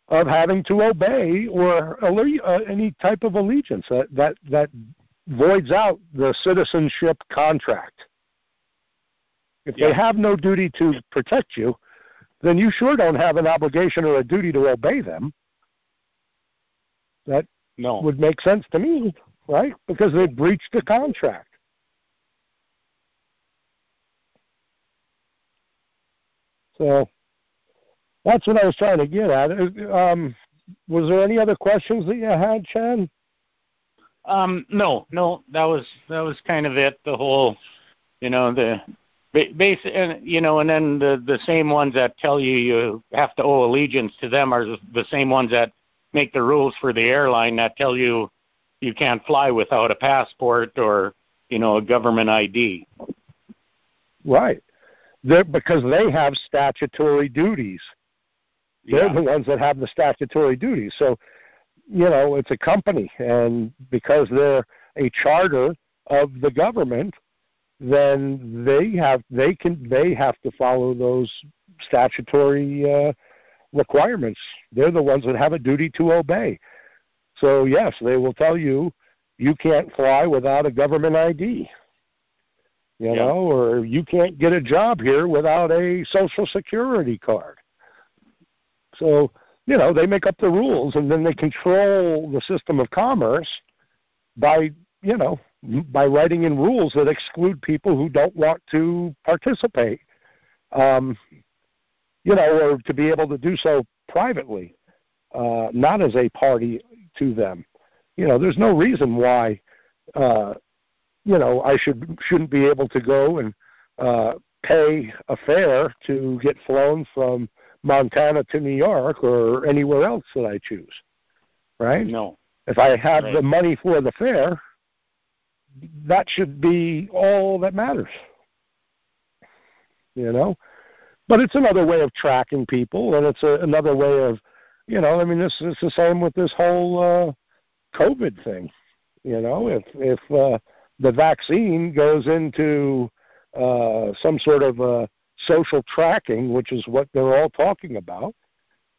of having to obey or uh, any type of allegiance that, that that voids out the citizenship contract. If yeah. they have no duty to protect you, then you sure don't have an obligation or a duty to obey them. That no. would make sense to me, right? Because they breached the contract. So that's what I was trying to get at. Um, was there any other questions that you had, Chan? Um, no, no, that was that was kind of it. The whole, you know, the base, and you know, and then the the same ones that tell you you have to owe allegiance to them are the same ones that make the rules for the airline that tell you you can't fly without a passport or you know a government ID. Right, They're, because they have statutory duties. They're yeah. the ones that have the statutory duties. So, you know, it's a company, and because they're a charter of the government, then they have they can they have to follow those statutory uh, requirements. They're the ones that have a duty to obey. So yes, they will tell you you can't fly without a government ID. You yeah. know, or you can't get a job here without a social security card. So, you know, they make up the rules and then they control the system of commerce by, you know, by writing in rules that exclude people who don't want to participate. Um, you know, or to be able to do so privately, uh, not as a party to them. You know, there's no reason why, uh, you know, I should shouldn't be able to go and uh, pay a fare to get flown from Montana to New York or anywhere else that I choose. Right? No. If I have right. the money for the fare, that should be all that matters. You know? But it's another way of tracking people and it's a, another way of you know, I mean this is the same with this whole uh COVID thing. You know, if if uh the vaccine goes into uh some sort of uh social tracking, which is what they're all talking about,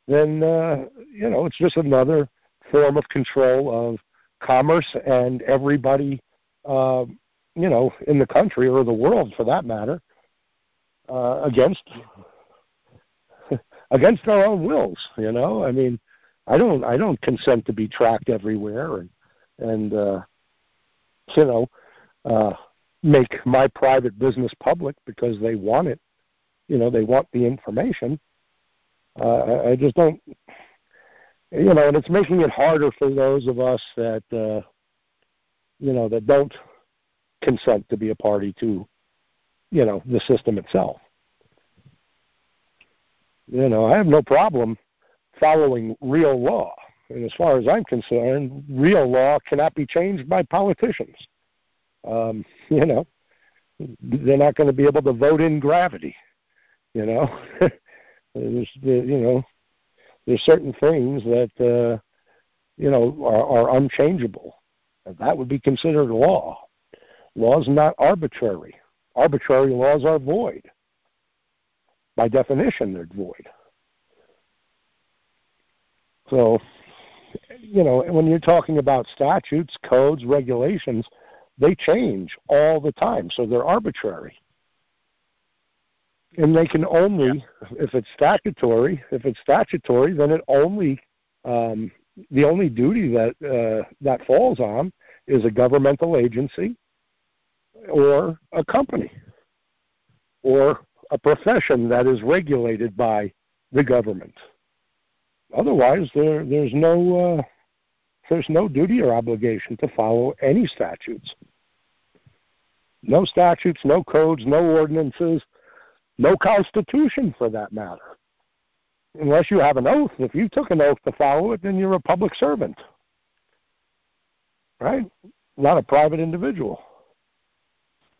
then uh, you know it's just another form of control of commerce and everybody, uh, you know, in the country or the world for that matter, uh, against against our own wills. You know, I mean, I don't I don't consent to be tracked everywhere and and uh, you know. Uh, make my private business public because they want it you know they want the information. Uh, I just don't, you know, and it's making it harder for those of us that, uh, you know, that don't consent to be a party to, you know, the system itself. You know, I have no problem following real law. And as far as I'm concerned, real law cannot be changed by politicians. Um, (laughs) you know, they're not going to be able to vote in gravity. You know, (laughs) there's you know there's certain things that uh, you know are, are unchangeable. That would be considered law. Law is not arbitrary. Arbitrary laws are void. By definition, they're void. So, you know, when you're talking about statutes, codes, regulations, they change all the time, so they're arbitrary. And they can only, if it's statutory, if it's statutory, then it only, um, the only duty that uh, that falls on is a governmental agency or a company or a profession that is regulated by the government. Otherwise, there, there's no uh, there's no duty or obligation to follow any statutes. No statutes, no codes, no ordinances, no constitution for that matter. Unless you have an oath. If you took an oath to follow it, then you're a public servant. Right? Not a private individual.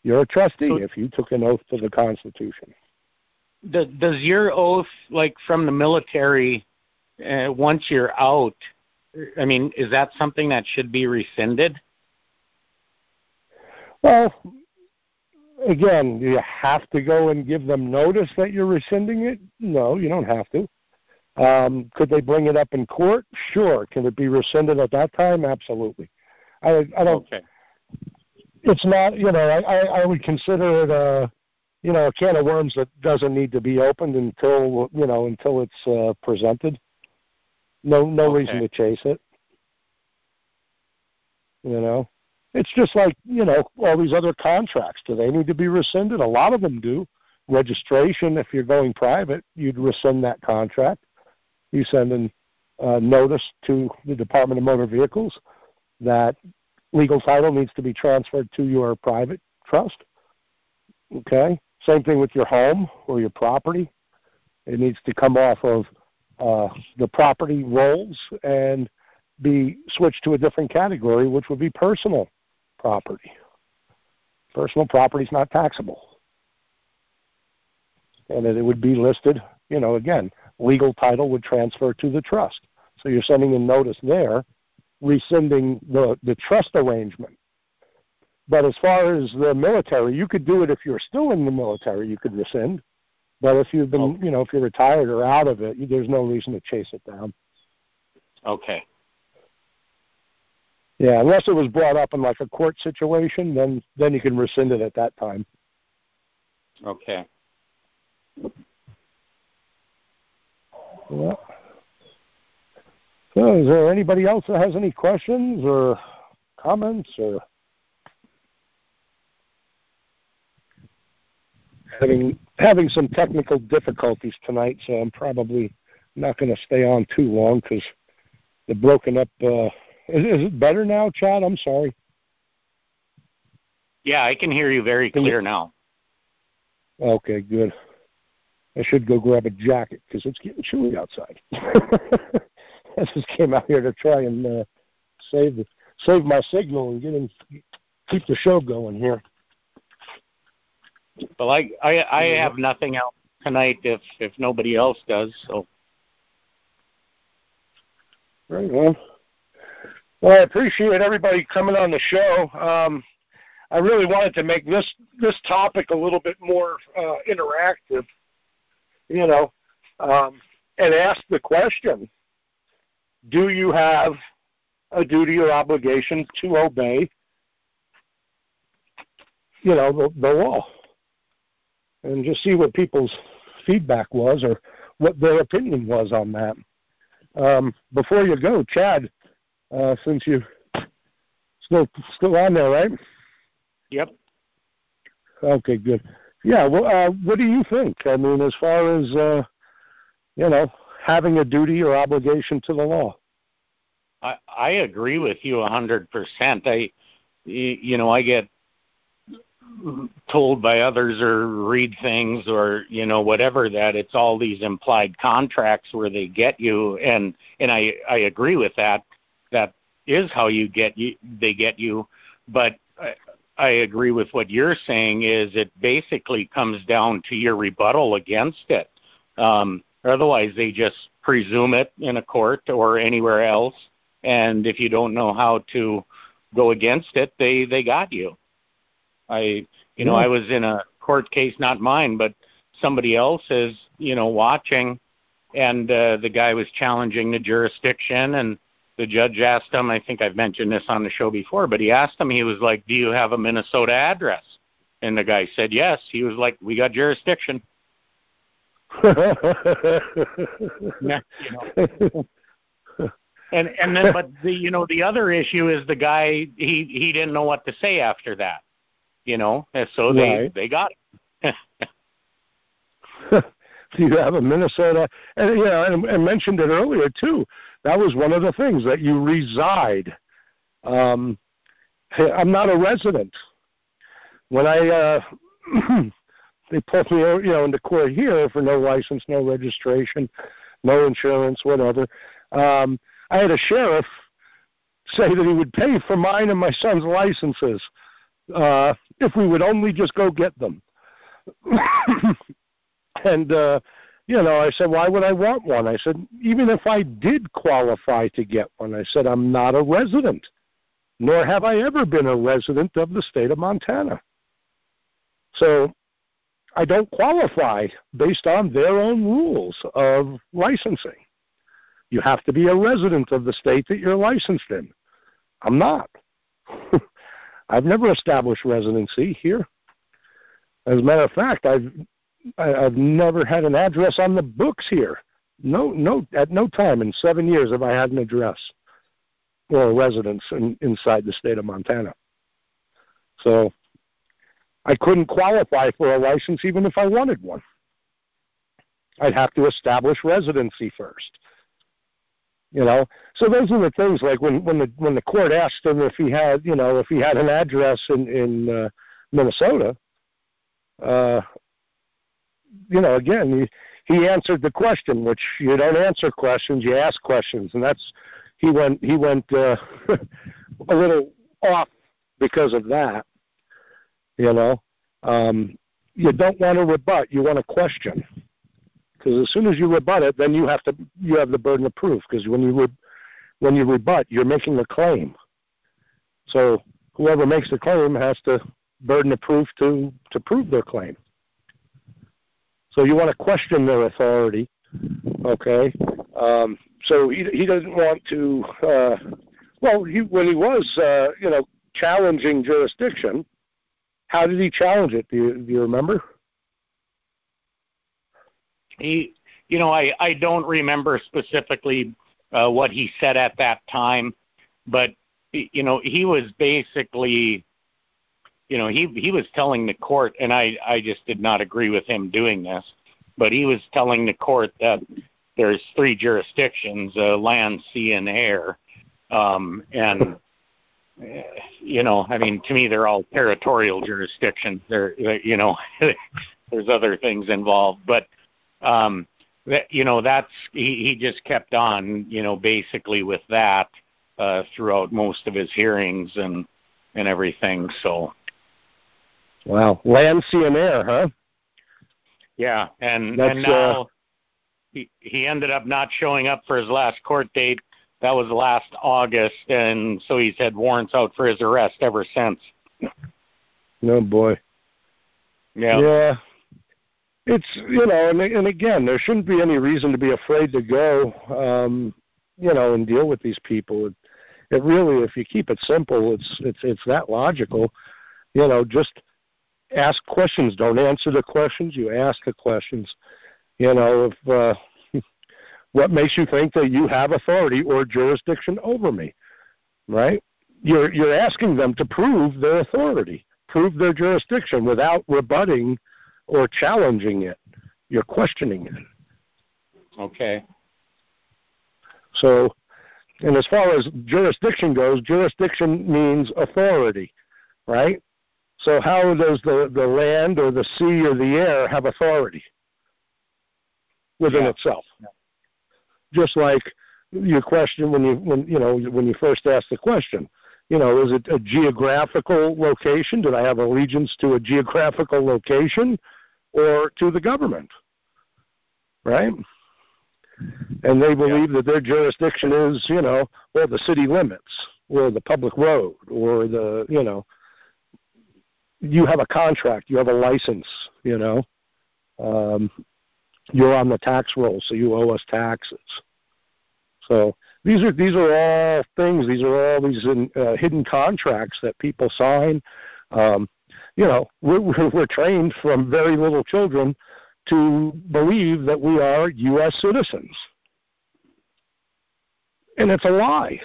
You're a trustee if you took an oath to the Constitution. Does your oath, like from the military, uh, once you're out, I mean, is that something that should be rescinded? Well, again, do you have to go and give them notice that you're rescinding it? No, you don't have to. Um, could they bring it up in court? Sure. Can it be rescinded at that time? Absolutely. I, I don't. Okay. It's not. You know, I, I I would consider it a, you know, a can of worms that doesn't need to be opened until you know until it's uh, presented. No, no okay. reason to chase it. You know, it's just like you know all these other contracts. Do they need to be rescinded? A lot of them do. Registration, if you're going private, you'd rescind that contract. You send in uh, notice to the Department of Motor Vehicles that legal title needs to be transferred to your private trust. Okay. Same thing with your home or your property. It needs to come off of uh, the property rolls and be switched to a different category, which would be personal property. Personal property is not taxable. And it would be listed, you know, again, legal title would transfer to the trust. So you're sending a notice there rescinding the, the trust arrangement. But as far as the military, you could do it if you're still in the military, you could rescind. But if you've been, okay. you know, if you're retired or out of it, there's no reason to chase it down. Okay. Yeah, unless it was brought up in like a court situation, then then you can rescind it at that time. Okay. Yeah. So, is there anybody else that has any questions or comments or having having some technical difficulties tonight, so I'm probably not going to stay on too long because the broken up. Uh, is, is it better now, Chad? I'm sorry. Yeah, I can hear you very clear now. Okay, good. I should go grab a jacket because it's getting chilly outside. (laughs) I just came out here to try and uh, save the, save my signal and get in, keep the show going here. Well, I I, I have nothing else tonight if if nobody else does. So. Right Well, Well, I appreciate everybody coming on the show. Um, I really wanted to make this this topic a little bit more uh, interactive, you know, um, and ask the question: Do you have a duty or obligation to obey, you know, the, the law? And just see what people's feedback was or what their opinion was on that. Um, before you go, Chad, uh, since you still still on there, right? Yep. Okay, good. Yeah. Well, uh, what do you think? I mean, as far as uh, you know, having a duty or obligation to the law. I I agree with you a hundred percent. I, you know, I get told by others or read things or you know whatever that it's all these implied contracts where they get you. And and I I agree with that. That is how you get you they get you. But I, I agree with what you're saying is it basically comes down to your rebuttal against it. Um otherwise they just presume it in a court or anywhere else. And if you don't know how to go against it, they they got you. I you know, I was in a court case, not mine, but somebody else is, you know, watching and uh, the guy was challenging the jurisdiction and the judge asked him, I think I've mentioned this on the show before, but he asked him, he was like, Do you have a Minnesota address? And the guy said yes. He was like, We got jurisdiction. (laughs) yeah, and and then but the you know the other issue is the guy he he didn't know what to say after that you know and so they right. they got it. (laughs) You have a minnesota and you know and, and mentioned it earlier too. That was one of the things that you reside. Um i'm not a resident. When i uh (clears throat) they pulled me you know into court here for no license no registration no insurance whatever um I had a sheriff say that he would pay for mine and my son's licenses uh, if we would only just go get them. (coughs) and uh, you know, I said, why would I want one? I said, even if I did qualify to get one, I said, I'm not a resident, nor have I ever been a resident of the state of Montana. So I don't qualify based on their own rules of licensing. You have to be a resident of the state that you're licensed in. I'm not. (laughs) I've never established residency here. As a matter of fact, I've I've never had an address on the books here. No, no, at no time in seven years have I had an address or a residence in, inside the state of Montana. So I couldn't qualify for a license even if I wanted one. I'd have to establish residency first. You know, so those are the things like when when the when the court asked him if he had you know if he had an address in in uh, Minnesota, uh, you know, again he he answered the question, which you don't answer questions, you ask questions, and that's he went he went uh, (laughs) a little off because of that. You know, um, you don't want to rebut, you want to question because as soon as you rebut it, then you have to you have the burden of proof. Because when you re, when you rebut, you're making a claim. So whoever makes the claim has to burden of proof to to prove their claim. So you want to question their authority, okay? Um, so he he doesn't want to. Uh, well, he, when he was uh, you know challenging jurisdiction, how did he challenge it? Do you, do you remember? He, you know, I I don't remember specifically uh, what he said at that time, but you know, he was basically, you know, he he was telling the court, and I I just did not agree with him doing this, but he was telling the court that there's three jurisdictions: uh, land, sea, and air, um, and you know, I mean, to me, they're all territorial jurisdictions. They're, they you know, (laughs) there's other things involved, but um, that, you know, that's he, he just kept on, you know, basically with that uh, throughout most of his hearings and and everything. So, wow, land, sea, and air, huh? Yeah, and that's, and now uh... he he ended up not showing up for his last court date. That was last August, and so he's had warrants out for his arrest ever since. No boy. Yeah. Yeah it's you know, and and again, there shouldn't be any reason to be afraid to go, um, you know, and deal with these people. It, it really, if you keep it simple, it's it's it's that logical. You know, just ask questions. Don't answer the questions. You ask the questions. You know, if uh, (laughs) what makes you think that you have authority or jurisdiction over me, right? You're you're asking them to prove their authority, prove their jurisdiction without rebutting or challenging it. You're questioning it. Okay. So, and as far as jurisdiction goes, jurisdiction means authority, right? So how does the, the land or the sea or the air have authority within yeah. itself? Yeah. Just like your question when you when you know when you first asked the question, you know, is it a geographical location? Did I have allegiance to a geographical location? Or to the government, right? And they believe yeah. that their jurisdiction is, you know, well, the city limits. or the public road or the you know you have a contract, you have a license, you know. Um, you're on the tax roll, so you owe us taxes. So these are these are all things. These are all these in, uh, hidden contracts that people sign. Um, you know, we're, (laughs) we're trained from very little children to believe that we are U.S. citizens, and it's a lie.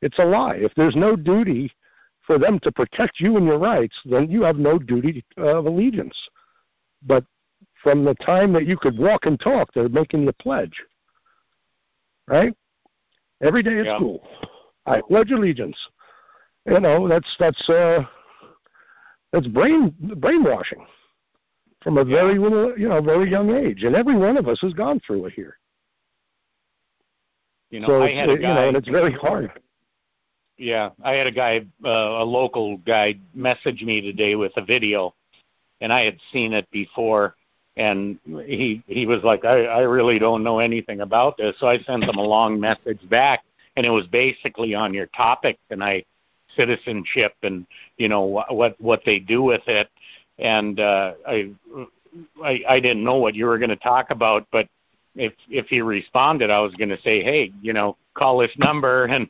It's a lie. If there's no duty for them to protect you and your rights, then you have no duty of allegiance. But from the time that you could walk and talk, they're making you pledge. Right? Every day at yeah. school. I pledge allegiance. You know, that's that's uh that's brain brainwashing from a very little you know, very young age. And every one of us has gone through it here. You know, so I had a guy, you know, and it's very hard. Yeah, I had a guy, uh, a local guy, message me today with a video, and I had seen it before, and he he was like, I I really don't know anything about this, so I sent him a long message back, and it was basically on your topic tonight, citizenship, and you know what what they do with it, and uh, I I I didn't know what you were going to talk about, but if if he responded, I was going to say, hey, you know, call this number and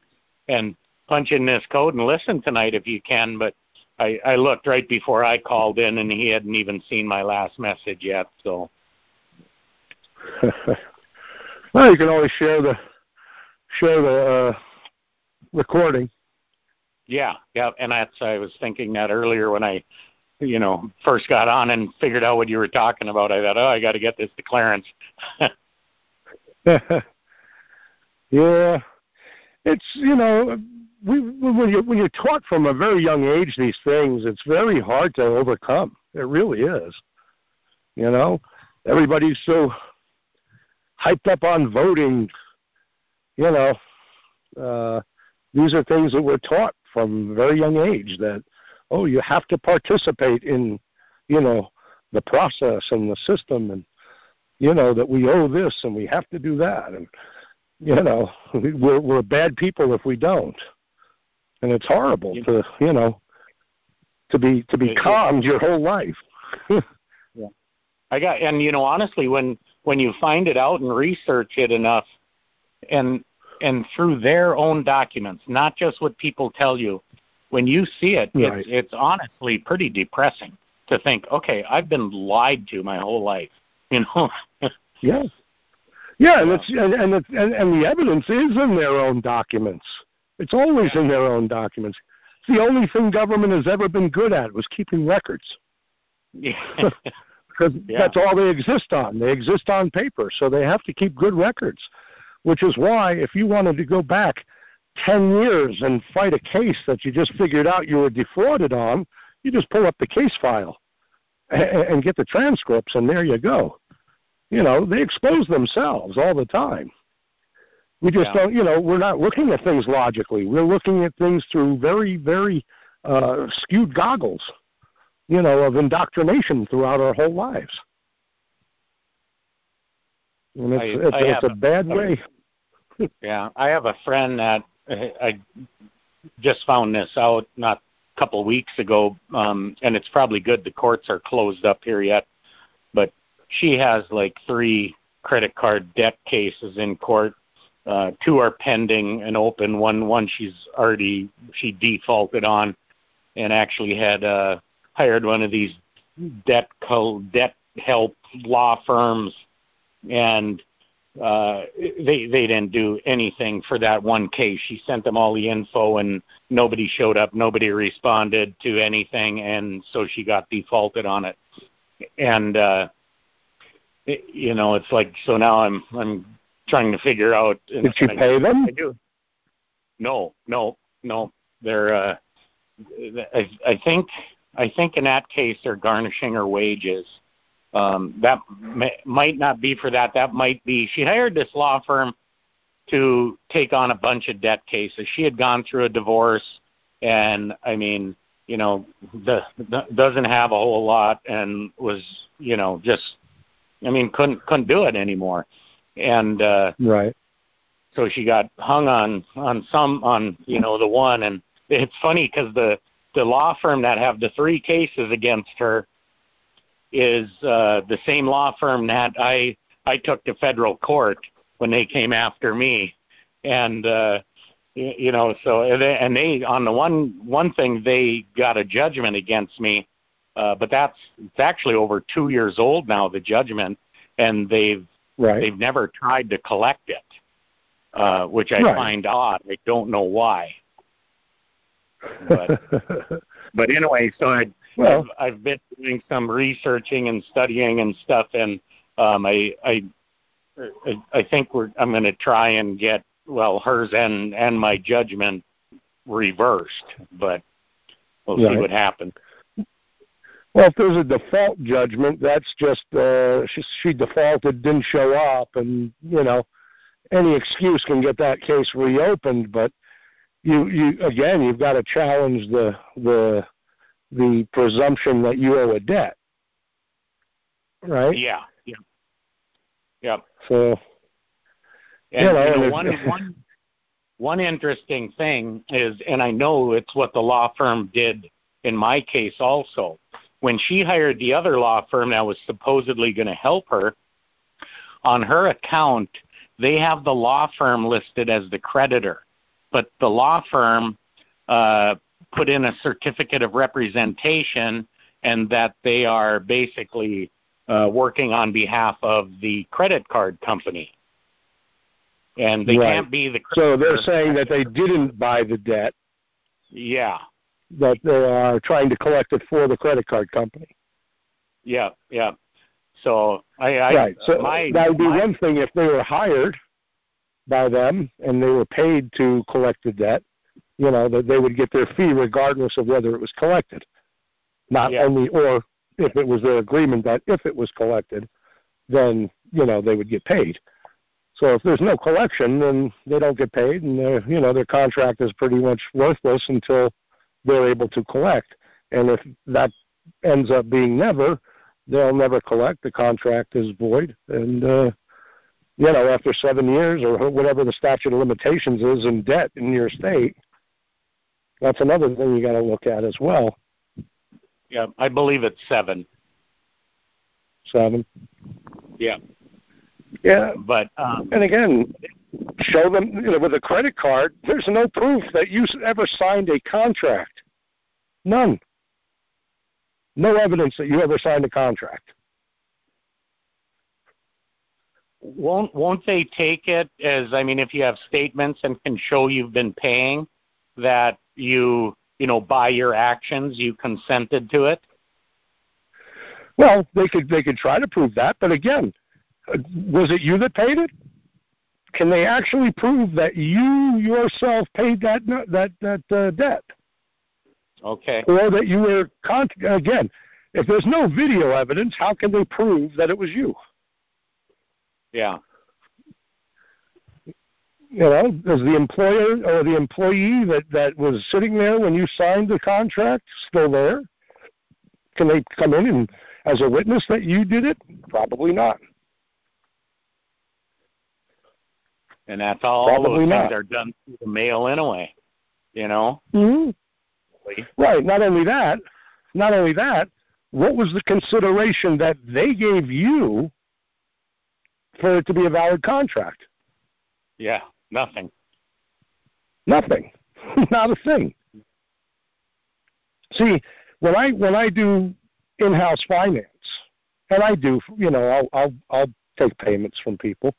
and punch in this code and listen tonight if you can. But I, I looked right before I called in, and he hadn't even seen my last message yet. So. (laughs) well, you can always share the share the uh, recording. Yeah, yeah, and that's I was thinking that earlier when I, you know, first got on and figured out what you were talking about. I thought, oh, I got to get this to Clarence. (laughs) yeah, it's you know we, when you when you're taught from a very young age these things, it's very hard to overcome. It really is. You know, everybody's so hyped up on voting. You know, uh, these are things that we're taught from a very young age that oh, you have to participate in, you know, the process and the system, and you know that we owe this and we have to do that, and you know (laughs) we're we're bad people if we don't. And it's horrible to you know to be to be calmed your whole life. (laughs) yeah, I got and you know honestly when when you find it out and research it enough, and and through their own documents, not just what people tell you, when you see it, right. it's it's honestly pretty depressing to think, okay, I've been lied to my whole life, (laughs) you know. yeah. Yeah, and it's and and, it's, and and the evidence is in their own documents. It's always in their own documents. It's the only thing government has ever been good at was keeping records. Yeah. (laughs) (laughs) because yeah. that's all they exist on. They exist on paper, so they have to keep good records. Which is why, if you wanted to go back 10 years and fight a case that you just figured out you were defrauded on, you just pull up the case file and, and get the transcripts, and there you go. You know, they expose themselves all the time. We just yeah. don't, you know, we're not looking at things logically. We're looking at things through very, very uh, skewed goggles, you know, of indoctrination throughout our whole lives. And it's, I, it's, I it's a, a bad way. (laughs) yeah, I have a friend that I just found this out not a couple of weeks ago, um, and it's probably good the courts are closed up here yet, but she has like three credit card debt cases in court uh, two are pending and open. One one she's already she defaulted on, and actually had uh, hired one of these debt co- debt help law firms, and uh, they they didn't do anything for that one case. She sent them all the info, and nobody showed up. Nobody responded to anything, and so she got defaulted on it. And uh, it, you know, it's like so now I'm I'm trying to figure out. Did you pay them? I do. No, no, no. They're. Uh, I, I think. I think in that case they're garnishing her wages. Um, that may, might not be for that. That might be. She hired this law firm to take on a bunch of debt cases. She had gone through a divorce, and I mean, you know, the, the doesn't have a whole lot, and was, you know, just, I mean, couldn't couldn't do it anymore and uh, right. so she got hung on on some on you know the one, and it's funny because the the law firm that have the three cases against her is uh, the same law firm that I I took to federal court when they came after me, and uh, you, you know so and they, and they on the one one thing they got a judgment against me, uh, but that's it's actually over two years old now the judgment, and they've right. they've never tried to collect it, uh, which I Right. find odd. I don't know why. But (laughs) but anyway, so I well, I've, I've been doing some researching and studying and stuff, and um, I I I- think we're I'm going to try and get well hers and and my judgment reversed, but we'll see what happens. well, if there's a default judgment, that's just uh, she, she defaulted, didn't show up, and you know, any excuse can get that case reopened. But you, you again, you've got to challenge the the the presumption that you owe a debt, right? Yeah, yeah, yeah. So And You know, you know, one (laughs) one one interesting thing is, and I know it's what the law firm did in my case also. When she hired the other law firm that was supposedly going to help her, on her account, they have the law firm listed as the creditor, but the law firm uh, put in a certificate of representation and that they are basically uh, working on behalf of the credit card company. And they Right. can't be the so they're saying that they didn't buy the debt, Yeah, that they are trying to collect it for the credit card company. yeah, yeah. So I, I right. So my, that would be my- one thing if they were hired by them and they were paid to collect the debt. You know that they would get their fee regardless of whether it was collected. Not Yeah. only, or if it was their agreement that if it was collected, then you know they would get paid. So if there's no collection, then they don't get paid, and their you know their contract is pretty much worthless until they're able to collect. And if that ends up being never, they'll never collect. The contract is void, and uh, you know after seven years or whatever the statute of limitations is in debt in your state, that's another thing you got to look at as well. yeah, I believe it's seven. Seven. Yeah, Yeah, but um, and again, show them you know, with a credit card. There's no proof that you ever signed a contract. None. No evidence that you ever signed a contract. won't won't they take it as I mean, if you have statements and can show you've been paying, that you you know by your actions you consented to it? Well, they could they could try to prove that, but again, was it you that paid it? Can they actually prove that you yourself paid that that that uh, debt, Okay. or that you were con- again? If there's no video evidence, how can they prove that it was you? Yeah. You know, is the employer or the employee that that was sitting there when you signed the contract still there? Can they come in and as a witness that you did it? Probably not. And that's all Probably those not. things are done through the mail anyway. You know? hmm Right. Not only that, not only that, what was the consideration that they gave you for it to be a valid contract? Yeah. Nothing. Nothing. (laughs) Not a thing. See, when I when I do in-house finance, and I do, you know, I'll I'll I'll take payments from people,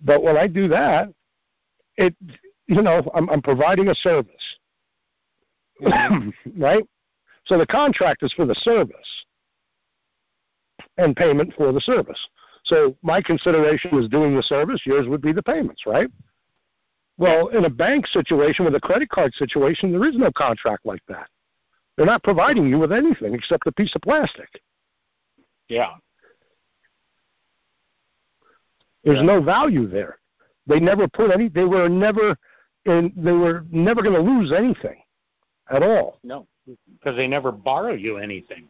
but when I do that, it, you know, I'm I'm providing a service, mm-hmm. (clears throat) right? So the contract is for the service and payment for the service. So my consideration is doing the service. Yours would be the payments, right? Well, in a bank situation with a credit card situation, there is no contract like that. They're not providing you with anything except a piece of plastic. Yeah. There's Yeah. no value there. They never put any. They were never, and they were never going to lose anything at all. No. Because they never borrow you anything.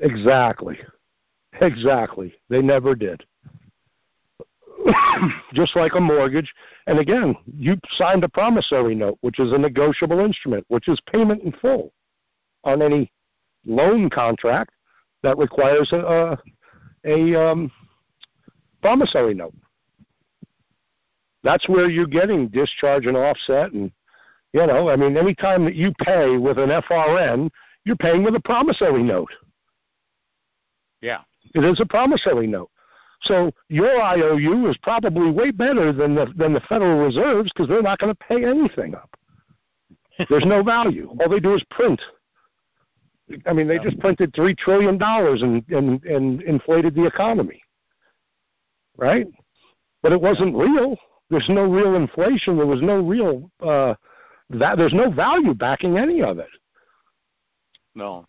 Exactly. Exactly. They never did. (coughs) just like a mortgage. And again, you signed a promissory note, which is a negotiable instrument, which is payment in full on any loan contract that requires a a, a um, promissory note. That's where you're getting discharge and offset, and you know, I mean, any time that you pay with an FRN, you're paying with a promissory note. Yeah, it is a promissory note. So your IOU is probably way better than the than the Federal Reserve's because they're not going to pay anything up. There's no value. All they do is print. I mean, they just printed three trillion dollars and, and and inflated the economy, right? But it wasn't real. There's no real inflation. There was no real uh, that. There's no value backing any of it. No,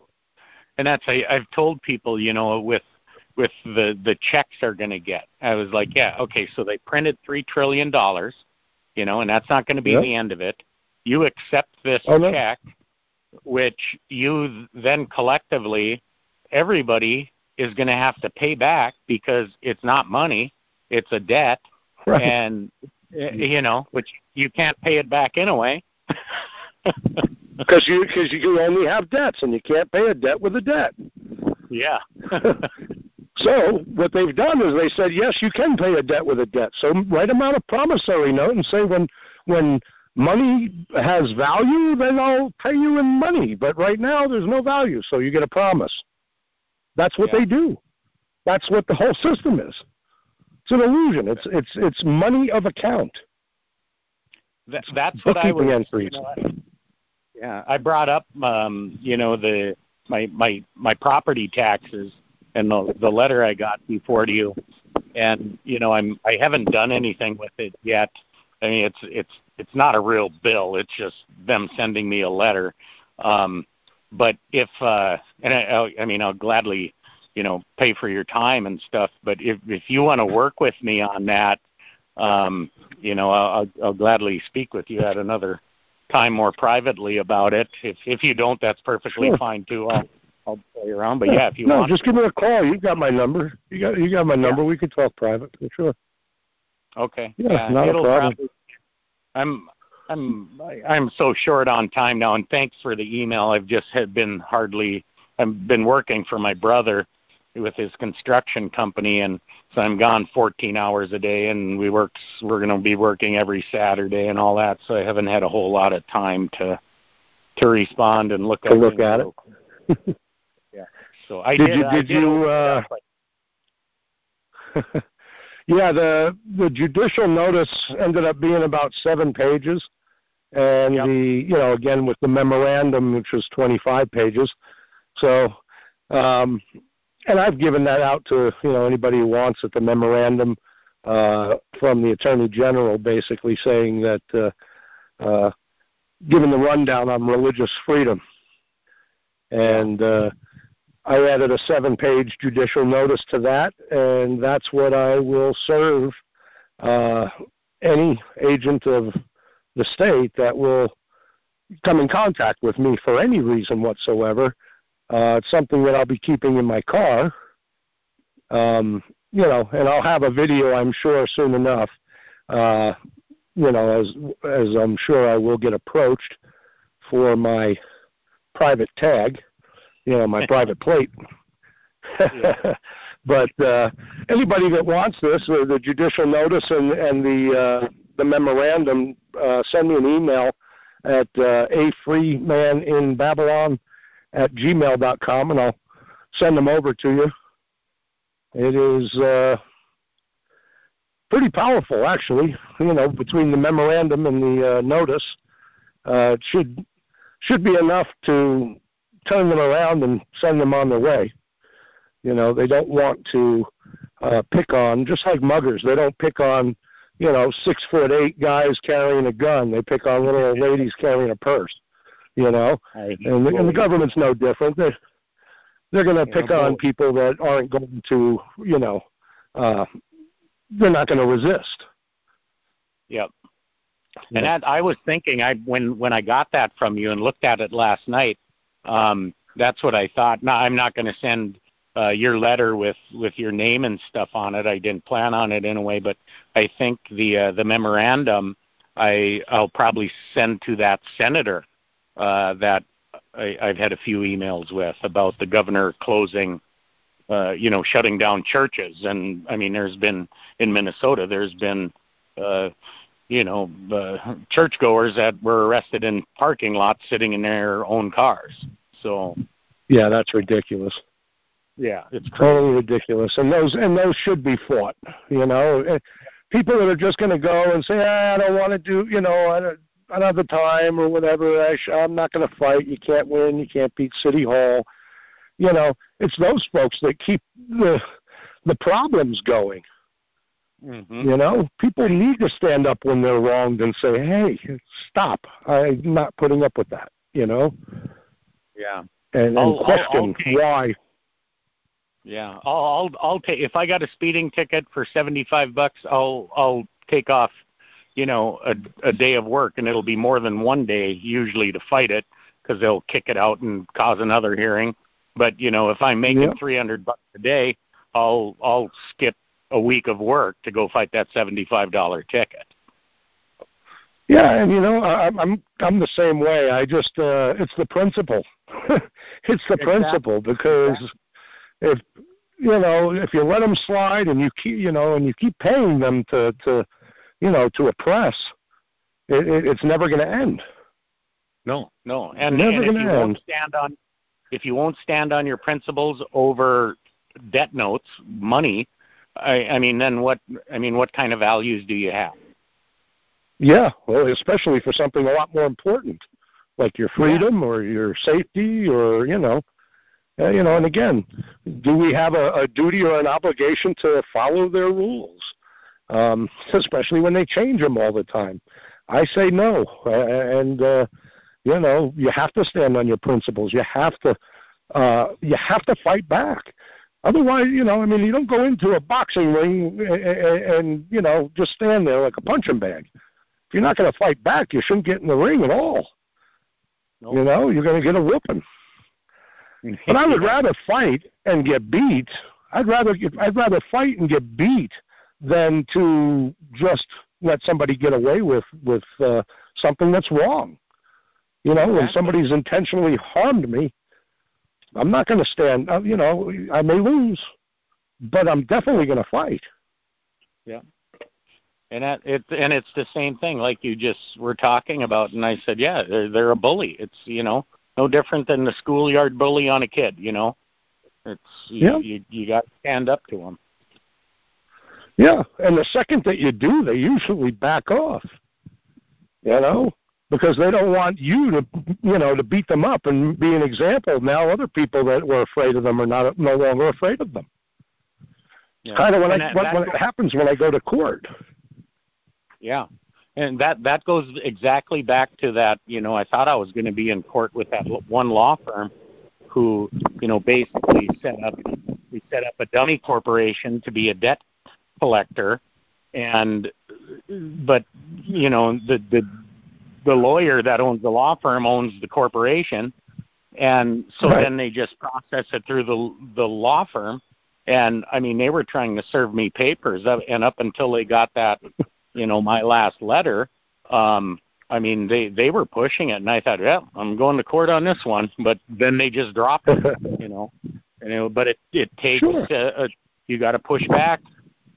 and that's I, I've told people, you know, with with the the checks they're going to get. I was like, yeah, okay, so they printed three trillion dollars, you know, and that's not going to be yep. the end of it. You accept this oh, check, no. which you then collectively, everybody is going to have to pay back because it's not money, it's a debt, right. and eh, you know, which you can't pay it back anyway. (laughs) Because you because you only have debts and you can't pay a debt with a debt. Yeah. (laughs) (laughs) So what they've done is they said, yes, you can pay a debt with a debt. So write them out a promissory note and say when when money has value, then I'll pay you in money. But right now there's no value, so you get a promise. That's what yeah. they do. That's what the whole system is. It's an illusion. It's it's it's money of account. That, that's what I was. You know, yeah, I brought up, um, you know, the my my my property taxes and the the letter I got before you, and you know I'm I haven't done anything with it yet. I mean it's it's it's not a real bill. It's just them sending me a letter. Um, but if uh, and I, I mean I'll gladly you know pay for your time and stuff. But if if you want to work with me on that, um, you know I'll, I'll gladly speak with you at another time more privately about it. If if you don't, that's perfectly sure. fine too. I'll I'll play around. But yeah, if you want. no, want, just give me a call. You've got my number. You got you got my number. Yeah. We could talk private for sure. Okay. Yeah, yeah not a problem. Probably, I'm I'm I'm so short on time now, and thanks for the email. I've just had been hardly. I've been working for my brother with his construction company, and so I'm gone 14 hours a day, and we work. We're going to be working every Saturday and all that, so I haven't had a whole lot of time to to respond and look to look at it. (laughs) So I did. did you, did, did you? Uh, (laughs) yeah, the the judicial notice ended up being about seven pages, and yep. the you know again with the memorandum which was 25 pages. So, um, and I've given that out to you know anybody who wants it. The memorandum uh, from the attorney general basically saying that. Uh, uh, giving the rundown on religious freedom. And uh, I added a seven page judicial notice to that, and that's what I will serve uh, any agent of the state that will come in contact with me for any reason whatsoever. Uh, it's something that I'll be keeping in my car. Um, you know, and I'll have a video, I'm sure, soon enough. Uh, you know, as as I'm sure I will get approached for my private tag you know, my (laughs) private plate. (laughs) but uh, anybody that wants this, or the judicial notice and, and the uh, the memorandum, uh, send me an email at uh, a free man in Babylon at gmail dot com, and I'll send them over to you. It is uh, pretty powerful, actually. You know, between the memorandum and the uh, notice, uh, it should should be enough to turn them around and send them on their way. You know, they don't want to uh, pick on, just like muggers, they don't pick on, you know, six foot eight guys carrying a gun. They pick on little old ladies carrying a purse. You know, and the, and the government's no different. They're they're going to pick on people that aren't going to, you know, uh, they're not going to resist. Yep. And that, I was thinking, I when when I got that from you and looked at it last night, um, that's what I thought. No, I'm not going to send uh, your letter with with your name and stuff on it. I didn't plan on it in a way, but I think the uh, the memorandum I I'll probably send to that senator uh, that I, I've had a few emails with about the governor closing, uh, you know, shutting down churches. And I mean, there's been in Minnesota, there's been, uh, you know, uh, churchgoers that were arrested in parking lots sitting in their own cars. So, yeah, that's ridiculous. Yeah, it's crazy. totally ridiculous, and those and those should be fought. You know, eh, people that are just going to go and say, ah, I don't want to do, you know, I don't, another time or whatever. I sh- I'm not going to fight. You can't win. You can't beat City Hall. You know, it's those folks that keep the the problems going. Mm-hmm. You know, people need to stand up when they're wronged and say, "Hey, stop! I'm not putting up with that." You know. Yeah. And, and I'll, question I'll, I'll why. Yeah, I'll I'll, I'll take if I got a speeding ticket for seventy five bucks, I'll I'll take off you know a, a day of work and it'll be more than one day usually to fight it because they'll kick it out and cause another hearing but you know if i'm making yeah. three hundred bucks a day i'll i'll skip a week of work to go fight that seventy five dollar ticket yeah and you know I, i'm i'm the same way i just uh it's the principle (laughs) it's the exactly. principle because if you know if you let them slide and you keep you know and you keep paying them to to you know, to oppress, it, it, it's never going to end. No, no, and, never and if you end. won't stand on if you won't stand on your principles over debt notes, money, I, I mean, then what? I mean, what kind of values do you have? Yeah, well, especially for something a lot more important, like your freedom yeah. or your safety, or you know, uh, you know. And again, do we have a, a duty or an obligation to follow their rules? um, especially when they change them all the time. I say no, and uh, you know you have to stand on your principles. You have to uh, you have to fight back. Otherwise, you know, I mean, you don't go into a boxing ring and, and you know just stand there like a punching bag. If you're not going to fight back, you shouldn't get in the ring at all. Nope. You know, you're going to get a whooping. (laughs) but I would rather fight and get beat. I'd rather I'd rather fight and get beat than to just let somebody get away with with uh, something that's wrong. You know, when somebody's intentionally harmed me, I'm not going to stand. Uh, you know, I may lose, but I'm definitely going to fight. Yeah, and that, it and it's the same thing like you just were talking about, and I said, yeah, they're, they're a bully. It's you know no different than the schoolyard bully on a kid. You know, it's you, yeah. you you got to stand up to them. Yeah, and the second that you do, they usually back off. You know, because they don't want you to, you know, to beat them up and be an example. Now other people that were afraid of them are not no longer afraid of them. Yeah. Kind of when and I that, when, when it happens when I go to court. Yeah, and that that goes exactly back to that. You know, I thought I was going to be in court with that one law firm who, you know, basically set up we set up a dummy corporation to be a debt collector and but you know the the the lawyer that owns the law firm owns the corporation and so right. then they just process it through the the law firm and i mean they were trying to serve me papers and up until they got that you know my last letter um i mean they they were pushing it and i thought yeah i'm going to court on this one but then they just dropped it (laughs) you know and it, but it it takes sure. a, a you got to push back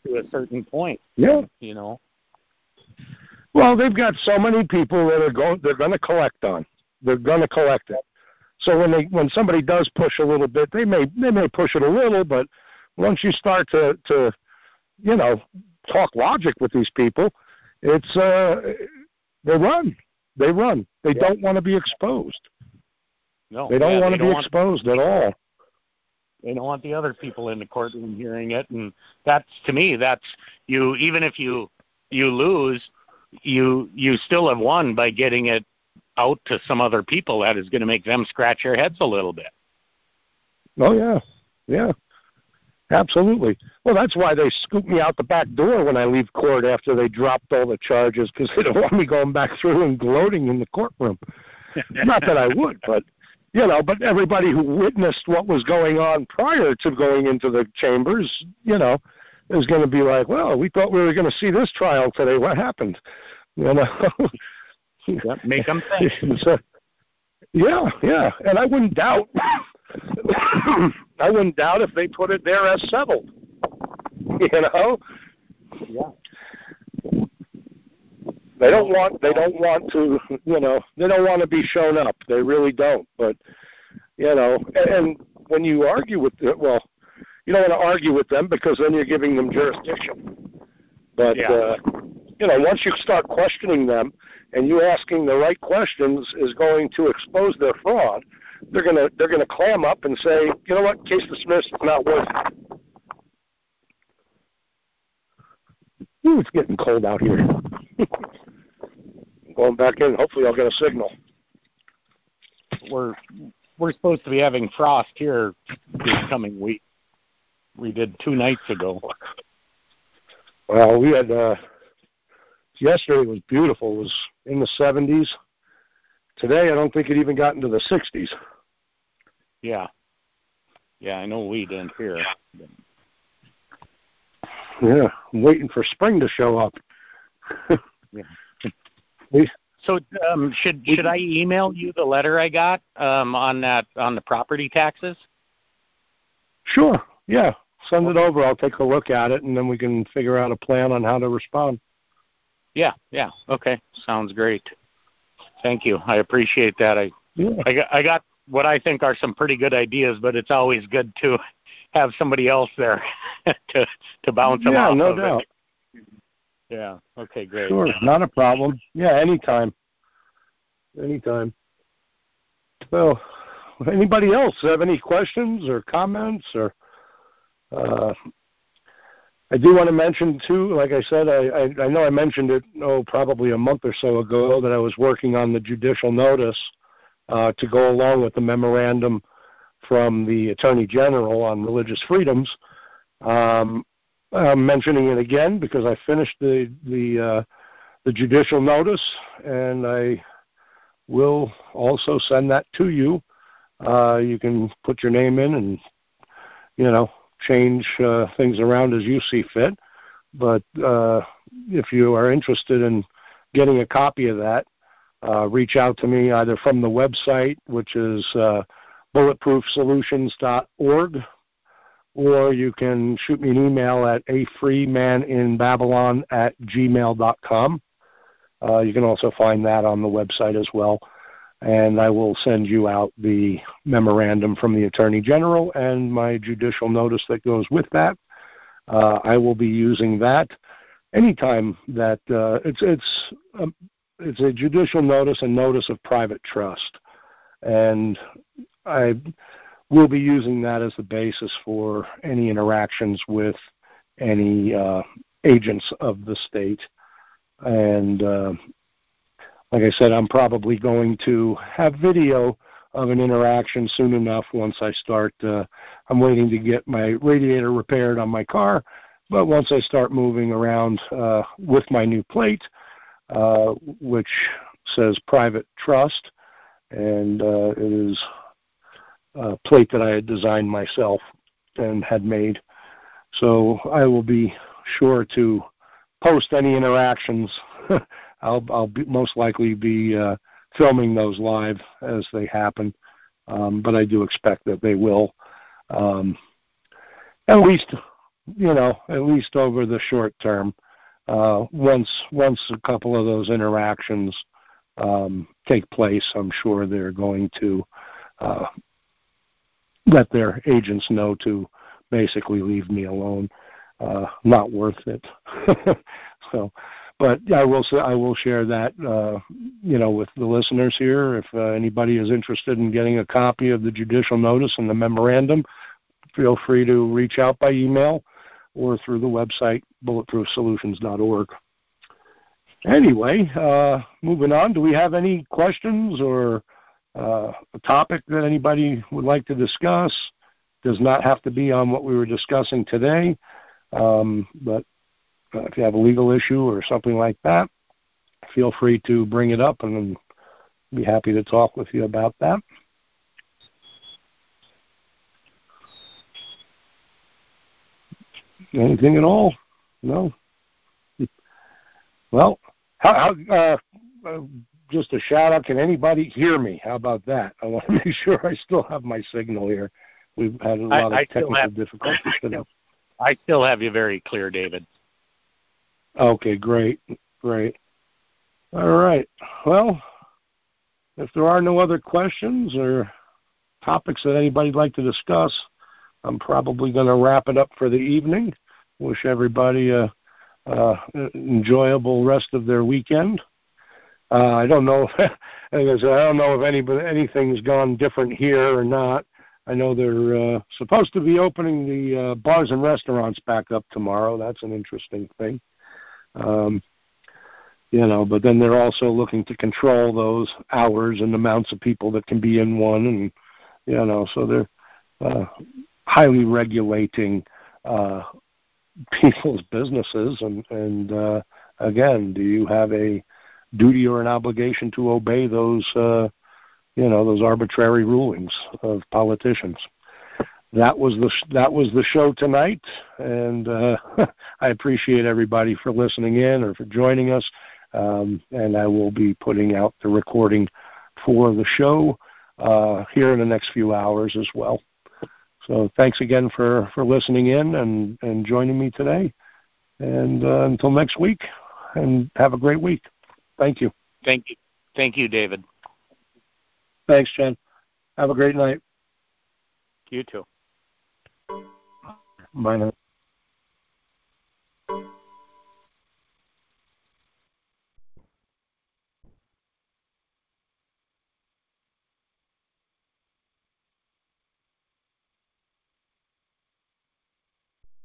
to a certain point. Yeah. You know. Well, they've got so many people that are going. They're going to collect on. They're going to collect it. So when they when somebody does push a little bit, they may they may push it a little, but once you start to to you know talk logic with these people, it's uh they run. They run. They yeah. don't want to be exposed. No, they don't yeah, want to be exposed at all. They don't want the other people in the courtroom hearing it, and that's to me that's you. Even if you you lose, you you still have won by getting it out to some other people. That is going to make them scratch their heads a little bit. Oh yeah, yeah, absolutely. Well, that's why they scoop me out the back door when I leave court after they dropped all the charges because they don't (laughs) want me going back through and gloating in the courtroom. (laughs) Not that I would, but you know, but everybody who witnessed what was going on prior to going into the chambers, you know, is going to be like, well, we thought we were going to see this trial today. What happened? (laughs) You know, yep, make them think. (laughs) so, yeah, yeah, and I wouldn't doubt. (coughs) I wouldn't doubt if they put it there as settled. You know. Yeah. They don't want they don't want to you know they don't want to be shown up. They really don't. But you know, and, and when you argue with well, you don't want to argue with them because then you're giving them jurisdiction. But yeah. uh, you know, once you start questioning them and you asking the right questions is going to expose their fraud, they're gonna they're gonna clam up and say, you know what, case dismissed, it's not worth it. Ooh, it's getting cold out here. (laughs) Going back in, hopefully I'll get a signal. We're we're supposed to be having frost here this coming week. We did two nights ago. (laughs) Well, we had uh yesterday was beautiful. It was in the seventies. Today I don't think it even got into the sixties. Yeah. Yeah, I know we didn't here. Yeah, I'm waiting for spring to show up. (laughs) yeah. (laughs) We, so um, should should I email you the letter I got um, on that on the property taxes? Sure. Yeah. Send it over. I'll take a look at it, and then we can figure out a plan on how to respond. Yeah. Yeah. Okay. Sounds great. Thank you. I appreciate that. I yeah. I got I got what I think are some pretty good ideas, but it's always good to have somebody else there (laughs) to to bounce them yeah, off no of doubt. It. Yeah. Okay. Great. Sure. Not a problem. Yeah. Anytime. Anytime. So, anybody else have any questions or comments or? Uh, I do want to mention too, like I said, I, I, I know I mentioned it, oh, probably a month or so ago that I was working on the judicial notice uh, to go along with the memorandum from the Attorney General on religious freedoms. Um, I'm mentioning it again because I finished the the uh, the judicial notice, and I will also send that to you. Uh, you can put your name in and you know change uh, things around as you see fit. But uh, if you are interested in getting a copy of that, uh, reach out to me either from the website, which is uh, bulletproofsolutions.org, or you can shoot me an email at a freemaninbabylon at gmail.com. Uh, you can also find that on the website as well. And I will send you out the memorandum from the Attorney General and my judicial notice that goes with that. Uh, I will be using that anytime that uh, it's it's um, it's a judicial notice and notice of private trust, and I will be using that as the basis for any interactions with any uh, agents of the state. And uh, like I said, I'm probably going to have video of an interaction soon enough once I start. Uh, I'm waiting to get my radiator repaired on my car, but once I start moving around uh, with my new plate, uh, which says private trust, and uh, it is a plate that I had designed myself and had made. So I will be sure to post any interactions. (laughs) I'll, I'll be, most likely be uh, filming those live as they happen, um, but I do expect that they will, um, at least, you know, at least over the short term. Uh, once once a couple of those interactions um, take place, I'm sure they're going to uh, let their agents know to basically leave me alone. Uh, not worth it. (laughs) so, but I will say I will share that uh, you know with the listeners here. If uh, anybody is interested in getting a copy of the judicial notice and the memorandum, feel free to reach out by email or through the website bulletproofsolutions.org. Anyway, uh, moving on. Do we have any questions or uh, a topic that anybody would like to discuss. Does not have to be on what we were discussing today, um, but uh, if you have a legal issue or something like that, feel free to bring it up and I'll be happy to talk with you about that. Anything at all? No. (laughs) Well, how, how, uh, uh, just a shout out. Can anybody hear me? How about that? I want to (laughs) make sure I still have my signal here. We've had a lot I, of I technical have, difficulties (laughs) today. I still have you very clear, David. Okay, great, great. All right. Well, if there are no other questions or topics that anybody'd like to discuss, I'm probably going to wrap it up for the evening. Wish everybody a, a enjoyable rest of their weekend. Uh, I don't know. (laughs) If, I don't know if anybody anything's gone different here or not. I know they're uh, supposed to be opening the uh, bars and restaurants back up tomorrow. That's an interesting thing. Um, you know, but then they're also looking to control those hours and amounts of people that can be in one, and you know, so they're uh, highly regulating uh, (laughs) people's businesses. And, and uh, again, do you have a duty or an obligation to obey those, uh, you know, those arbitrary rulings of politicians? That was the that was the show tonight, and uh, (laughs) I appreciate everybody for listening in or for joining us. Um, and I will be putting out the recording for the show uh, here in the next few hours as well. So thanks again for, for listening in and, and joining me today. And uh, until next week, and have a great week. Thank you. Thank you. Thank you, David. Thanks, Jen. Have a great night. You too minus